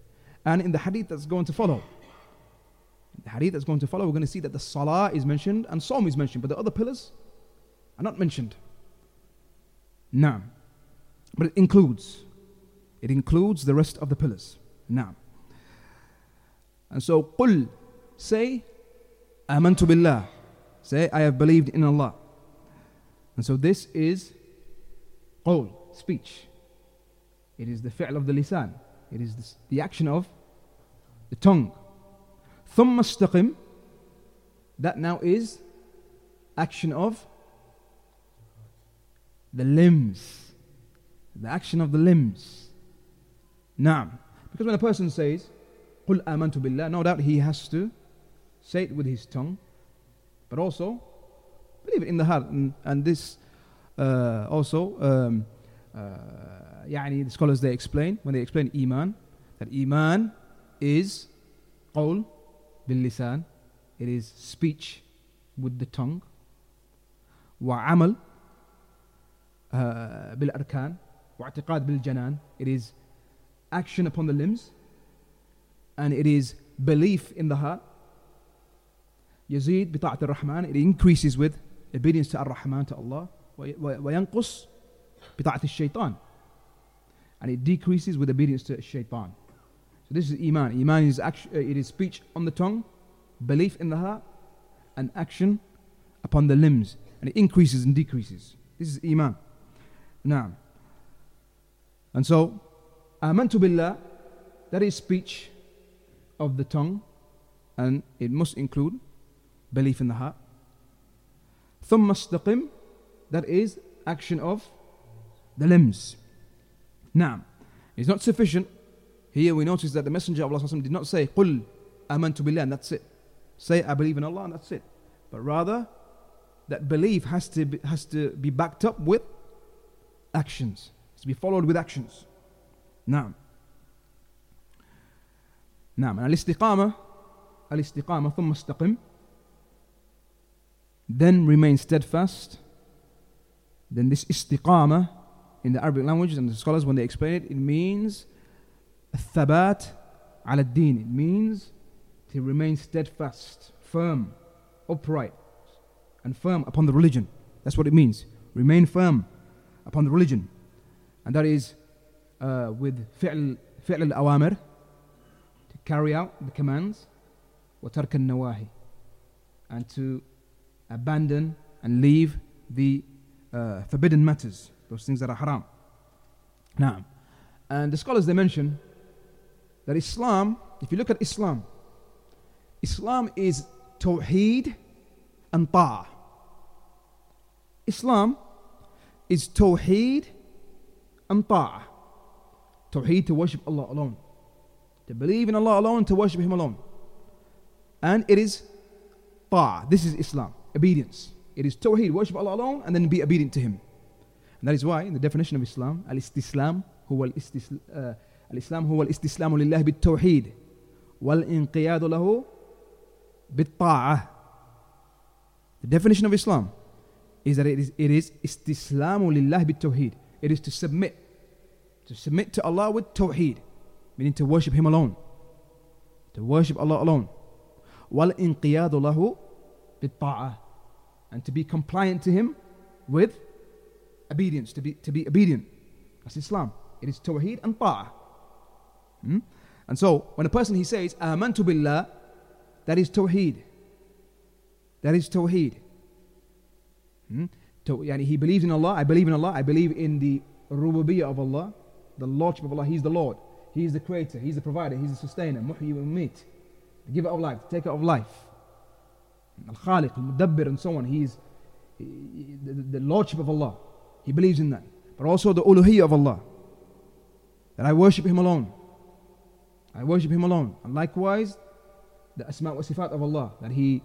And in the hadith that's going to follow, the hadith that's going to follow, we're going to see that the salah is mentioned and sawm is mentioned, but the other pillars are not mentioned. Now, but it includes, it includes the rest of the pillars. Now, and so, قل, say, amantu billah, say, I have believed in Allah. And so this is qawl, speech. It is the fi'l of the lisan. It is the, the action of the tongue. ثم استقم that now is action of the limbs. The action of the limbs. Now, because when a person says, قُلْ آمَنْتُ بِاللَّهِ No doubt he has to say it with his tongue, but also believe it in the heart. And, and this uh, also, um, uh, يعني the scholars they explain, when they explain Iman, that Iman is قول باللسان, it is speech with the tongue, وعمل uh, بالأركان واعتقاد بالجنان it is action upon the limbs and it is belief in the heart يزيد بطاعة الرحمن it increases with obedience to الرحمن to Allah وينقص بطاعة الشيطان and it decreases with obedience to الشيطان so this is iman iman is action, uh, it is speech on the tongue belief in the heart and action upon the limbs and it increases and decreases this is iman now and so amantu billah that is speech of the tongue and it must include belief in the heart ثم استقم that is action of the limbs now it's not sufficient here we notice that the messenger of Allah did not say قل amantu billah and that's it say I believe in Allah and that's it but rather that belief has to be, has to be backed up with actions to be followed with actions نعم نعم الاستقامة الاستقامة ثم استقم then remain steadfast then this istiqama, in the Arabic language and the scholars when they explain it, it means thabat ala deen. It means to remain steadfast, firm, upright, and firm upon the religion. That's what it means. Remain firm upon the religion. And that is uh, with fi'l, al-awamir, to carry out the commands, wa tarkan nawahi and to abandon and leave the uh, forbidden matters those things that are haram now and the scholars they mention that Islam if you look at Islam Islam is tawheed and ta'ah Islam is tawheed and ta'ah Tawheed to worship Allah alone. To believe in Allah alone, to worship Him alone. And it is ta'ah. This is Islam. Obedience. It is tawheed, worship Allah alone, and then be obedient to Him. And that is why, in the definition of Islam, al-istislam huwa Al uh, al-islam huwa al-istislamu lillah bit-tawheed wal-inqiyadu lahu bit-ta'ah. The definition of Islam is that it is, it is istislamu lillah bit-tawheed. It is to submit, to submit to Allah with tawheed, meaning to worship Him alone, to worship Allah alone. Wal-inqiyadu lahu bit-ta'ah and to be compliant to Him with obedience, to be, to be obedient. That's Islam. It is tawheed and ta'ah. Hmm? And so, when a person he says, Amantu billah, that is tawheed. That is tawheed. Hmm? Yani he believes in Allah, I believe in Allah, I believe in the rububiyyah of Allah, the Lordship of Allah, He's the Lord, He is the Creator, He's the Provider, He's the Sustainer, Muhyi wa Meet, the Giver of life, the Taker of life, Al Khaliq, Al Mudabbir, and so on. He's he, the, the Lordship of Allah. He believes in that. But also the uluhiyyah of Allah, that I worship Him alone. I worship Him alone. And likewise, the Asma wa Sifat of Allah, that He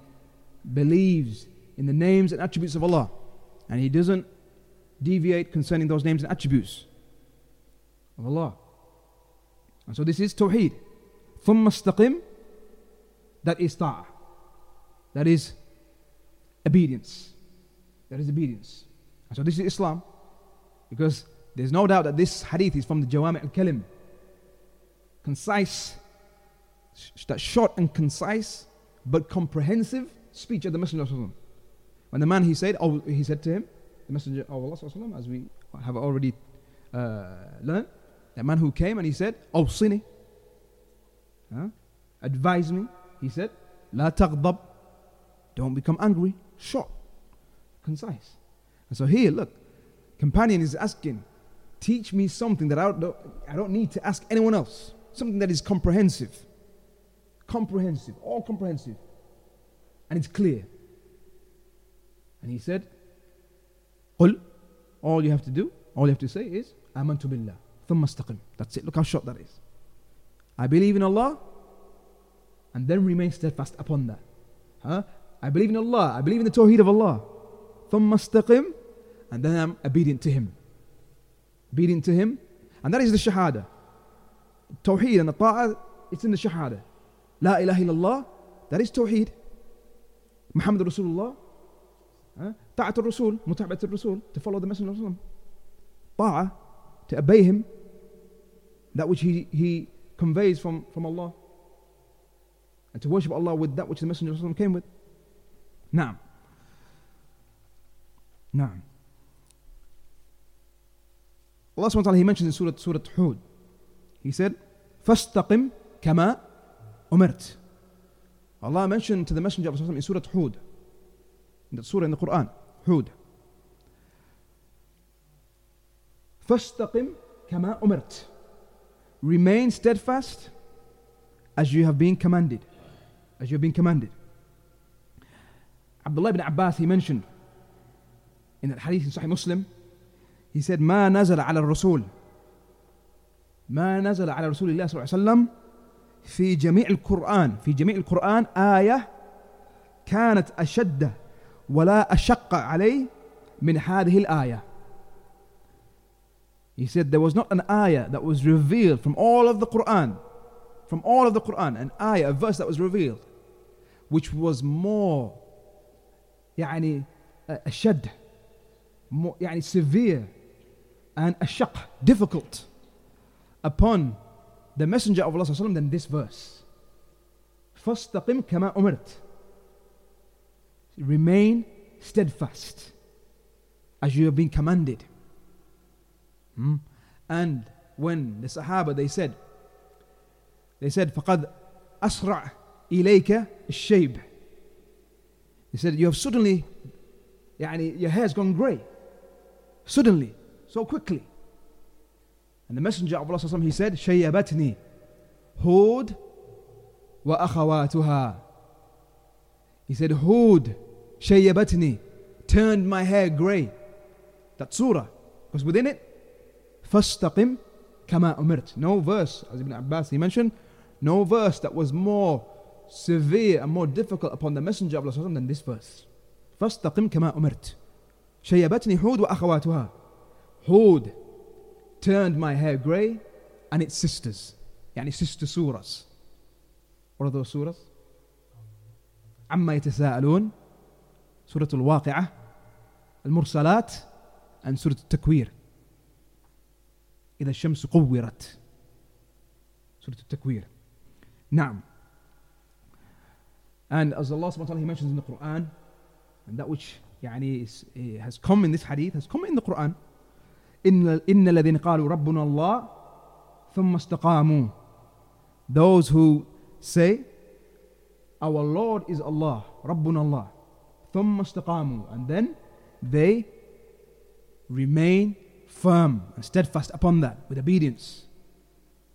believes in the names and attributes of Allah. And He doesn't deviate concerning those names and attributes of Allah. And so this is Tawheed. ثم استقم that is ta'ah. that is obedience. That is obedience. So this is Islam. Because there's no doubt that this hadith is from the Jawami al-Kalim. Concise, that short and concise, but comprehensive speech of the Messenger of Allah. When the man he said, oh, he said to him, the Messenger of Allah, as we have already uh, learned, that man who came and he said, Oh, Sini, huh? advise me. He said, La taghdab, don't become angry. Short, concise. And so here, look, companion is asking, teach me something that I don't, I don't need to ask anyone else. Something that is comprehensive. Comprehensive, all comprehensive. And it's clear. And he said, قل, all you have to do, all you have to say is, Amantu billah. ثم استقم. That's it. Look how short that is. I believe in Allah and then remain steadfast upon that. Huh? I believe in Allah. I believe in the Tawheed of Allah. ثم استقم and then I'm obedient to Him. Obedient to Him. And that is the Shahada. Tawheed and the Ta'ah, it's in the Shahada. La ilaha illallah, that is Tawheed. Muhammad Rasulullah, Ta'at al-Rasul, Mutabat al-Rasul, to follow the Messenger of Allah. Ta'ah, to obey Him, that which He, he conveys from, from Allah, and to worship Allah with that which the Messenger of Allah came with. Now, Allah subhanahu wa ta'ala, He mentions in Surah, Surah Hud, He said, فَاسْتَقِمْ كَمَا أُمِرْتَ Allah mentioned to the Messenger of Allah in Surah Hud, in the surah in the Quran, Hud. فَاسْتَقِمْ كَمَا أُمِرْتَ Remain steadfast as you have been commanded. As you have been commanded. Abdullah ibn Abbas, he mentioned in that hadith in Sahih Muslim, he said, ما نزل على الرسول ما نزل على رسول الله صلى الله عليه وسلم في جميع القرآن في جميع القرآن آية كانت أشد ولا أشق عليه من هذه الآية He said there was not an ayah that was revealed from all of the Quran, from all of the Quran, an ayah, a verse that was revealed, which was more, يعني, أشد, more, يعني, severe, and ashaq, difficult upon the Messenger of Allah than this verse. فَاسْتَقِمْ كَمَا أُمِرْتَ Remain steadfast as you have been commanded. Hmm? And when the Sahaba they said, they said, فَقَدْ أَسْرَعْ إِلَيْكَ الشَّيْبِ he said, You have suddenly, yani, your hair's gone grey. Suddenly, so quickly. And the Messenger of Allah, he said, Shayyabatni, Hud wa akhawatuha. He said, Hud, Shayyabatni, turned my hair grey. That surah. Because within it, Fastaqim kama umirt. No verse, as Ibn Abbas he mentioned, no verse that was more severe and more difficult upon the Messenger of Allah than this verse. فَاسْتَقِمْ كَمَا أُمِرْتَ شَيَّبَتْنِي حود وأخواتها Hud turned my hair grey and its sisters يعني sister surahs What are those surahs? عما يتساءلون سورة الواقعة المرسلات and سورة التكوير إذا الشمس قورت سورة التكوير نعم and as Allah subhanahu wa ta'ala he mentions in the Quran and that which يعني is, eh, has come in this hadith has come in the Quran إن إن الذين قالوا ربنا الله ثم استقاموا those who say, Our Lord is Allah, Rabbun Allah, ثم استقاموا, and then they remain firm and steadfast upon that with obedience.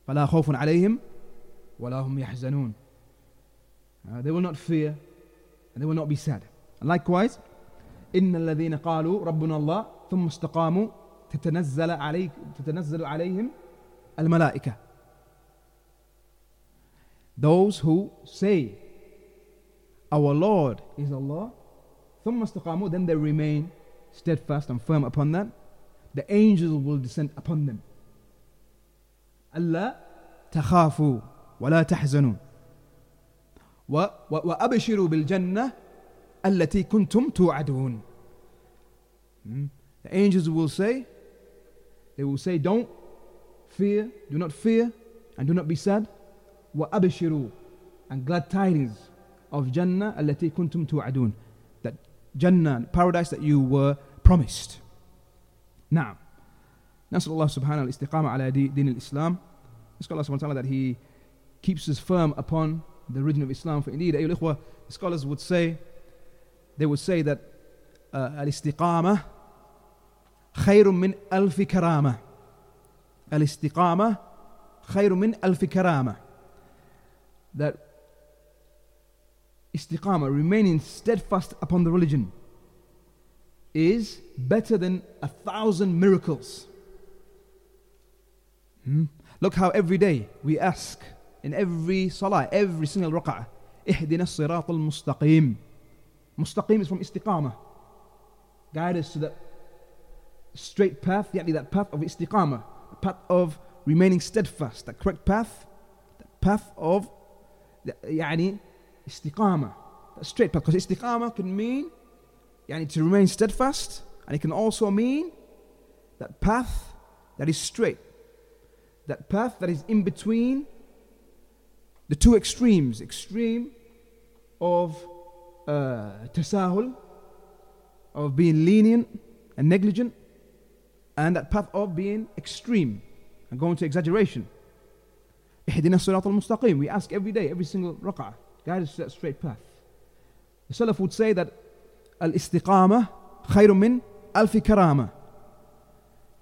فلا خوف عليهم ولا هم يحزنون. Uh, they will not fear and they will not be sad. And likewise, إن الذين قالوا ربنا الله ثم استقاموا تتنزل عليك تتنزل عليهم الملائكة. Those who say, Our Lord is Allah, ثم استقاموا, then they remain steadfast and firm upon that. The angels will descend upon them. ألا تخافوا ولا تحزنوا وأبشروا بالجنة التي كنتم توعدون The angels will say, they will say, don't fear, do not fear, and do not be sad. وأبشروا and glad tidings of Jannah التي كنتم توعدون that Jannah, paradise that you were promised. نعم نسأل الله سبحانه الاستقامة على دين الإسلام نسأل الله سبحانه وتعالى that he keeps us firm upon the origin of Islam. For indeed, the Ikhwa, scholars would say, they would say that uh, al-istiqama khayrun min alfi karama. Al-istiqama khayrun min alfi karama. That istiqama, remaining steadfast upon the religion, is better than a thousand miracles. Hmm? Look how every day we ask in every salah, every single rak'ah. Ihdina sirat المستقيم. مستقيم is from استقامة. Guide us to the straight path, يعني that path of استقامة, the path of remaining steadfast, the correct path, the path of يعني استقامة, the straight path. Because استقامة can mean يعني to remain steadfast, and it can also mean that path that is straight, that path that is in between the two extremes extreme of uh, tasahul of being lenient and negligent and that path of being extreme and going to exaggeration اهدنا الصراط المستقيم we ask every day every single rak'ah guide us to that straight path the Salaf would say that الاستقامة خير من ألف كرامة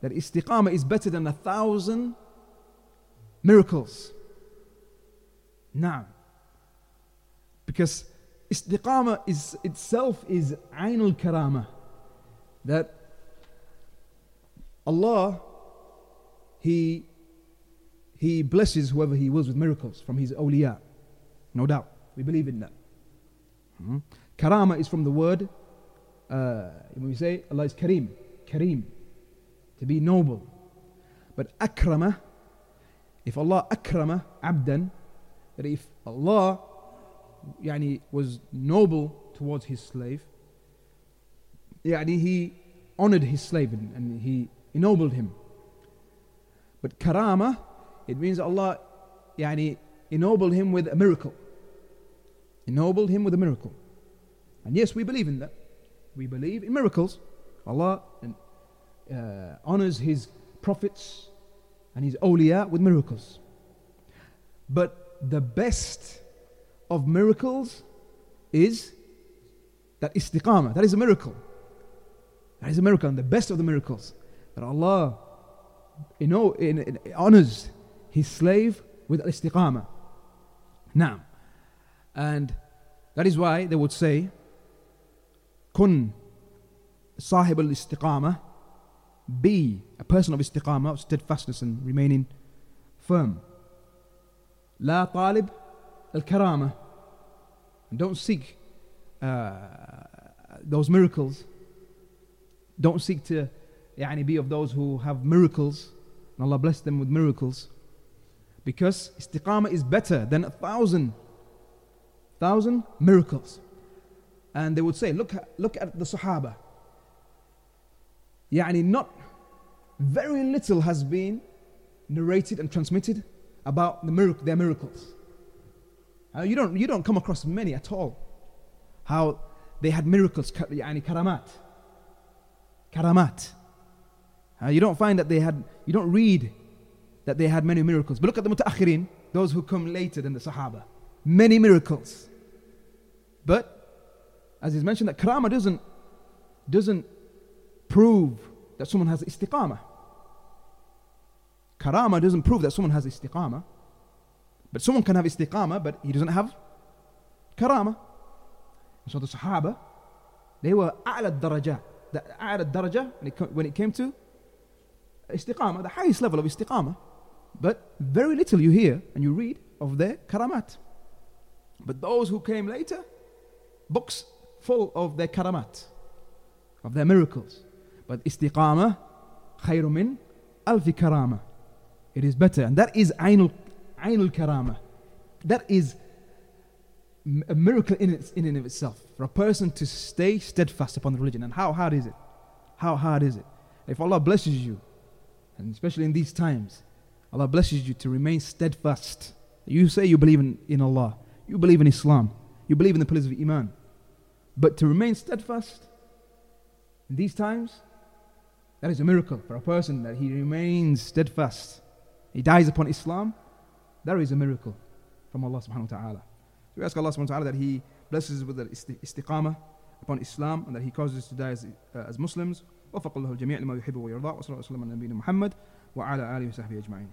that istiqamah is better than a thousand miracles now because istiqamah is itself is ainul karama that Allah he he blesses whoever He wills with miracles from His awliya. No doubt. We believe in that. Mm-hmm. Karama is from the word, uh, when we say Allah is Kareem, Kareem, to be noble. But akrama, if Allah akrama abdan, that if Allah yani, was noble towards his slave, yani, he honored his slave and, and he ennobled him. But karama it means Allah yani, ennobled him with a miracle. Ennobled him with a miracle. And yes, we believe in that. We believe in miracles. Allah uh, honors His prophets and His awliya with miracles. But the best of miracles is that istiqamah. That is a miracle. That is a miracle. And the best of the miracles that Allah you know, in, in, honors his slave with istiqamah. Now, and that is why they would say, kun sahib al istiqamah, be a person of istiqamah, steadfastness and remaining firm. La talib al karama. Don't seek uh, those miracles. Don't seek to يعني, be of those who have miracles. And Allah bless them with miracles. Because istiqamah is better than a thousand, thousand miracles. And they would say, look, look at the Sahaba. Yani not very little has been narrated and transmitted about the miracle, their miracles. Uh, you, don't, you don't come across many at all. How they had miracles, yani karamat. Karamat. Uh, you don't find that they had, you don't read that they had many miracles. But look at the mutaakhirin, those who come later than the Sahaba. Many miracles. But, as is mentioned, that karama doesn't, doesn't prove that someone has istiqamah. Karama doesn't prove that someone has istiqama. But someone can have istiqama, but he doesn't have karama. So the Sahaba, they were a'la daraja. The a'la daraja, when it came to istiqama, the highest level of istiqama. But very little you hear and you read of their karamat. But those who came later, books full of their karamat, of their miracles. But istiqama, khayru min alfi karama. It is better. And that is ainul, karama. That is a miracle in, its, in and of itself. For a person to stay steadfast upon the religion. And how hard is it? How hard is it? If Allah blesses you, and especially in these times, Allah blesses you to remain steadfast. You say you believe in, in Allah, you believe in Islam, you believe in the pillars of Iman. But to remain steadfast in these times, that is a miracle for a person that he remains steadfast He dies upon Islam. That is a miracle from Allah subhanahu wa ta'ala. So we ask Allah subhanahu wa ta'ala that He blesses us with the istiqamah upon Islam and that He causes us to die as, uh, as Muslims. وفق الله الجميع لما يحب ويرضى وصلى الله وسلم على نبينا محمد وعلى آله وصحبه أجمعين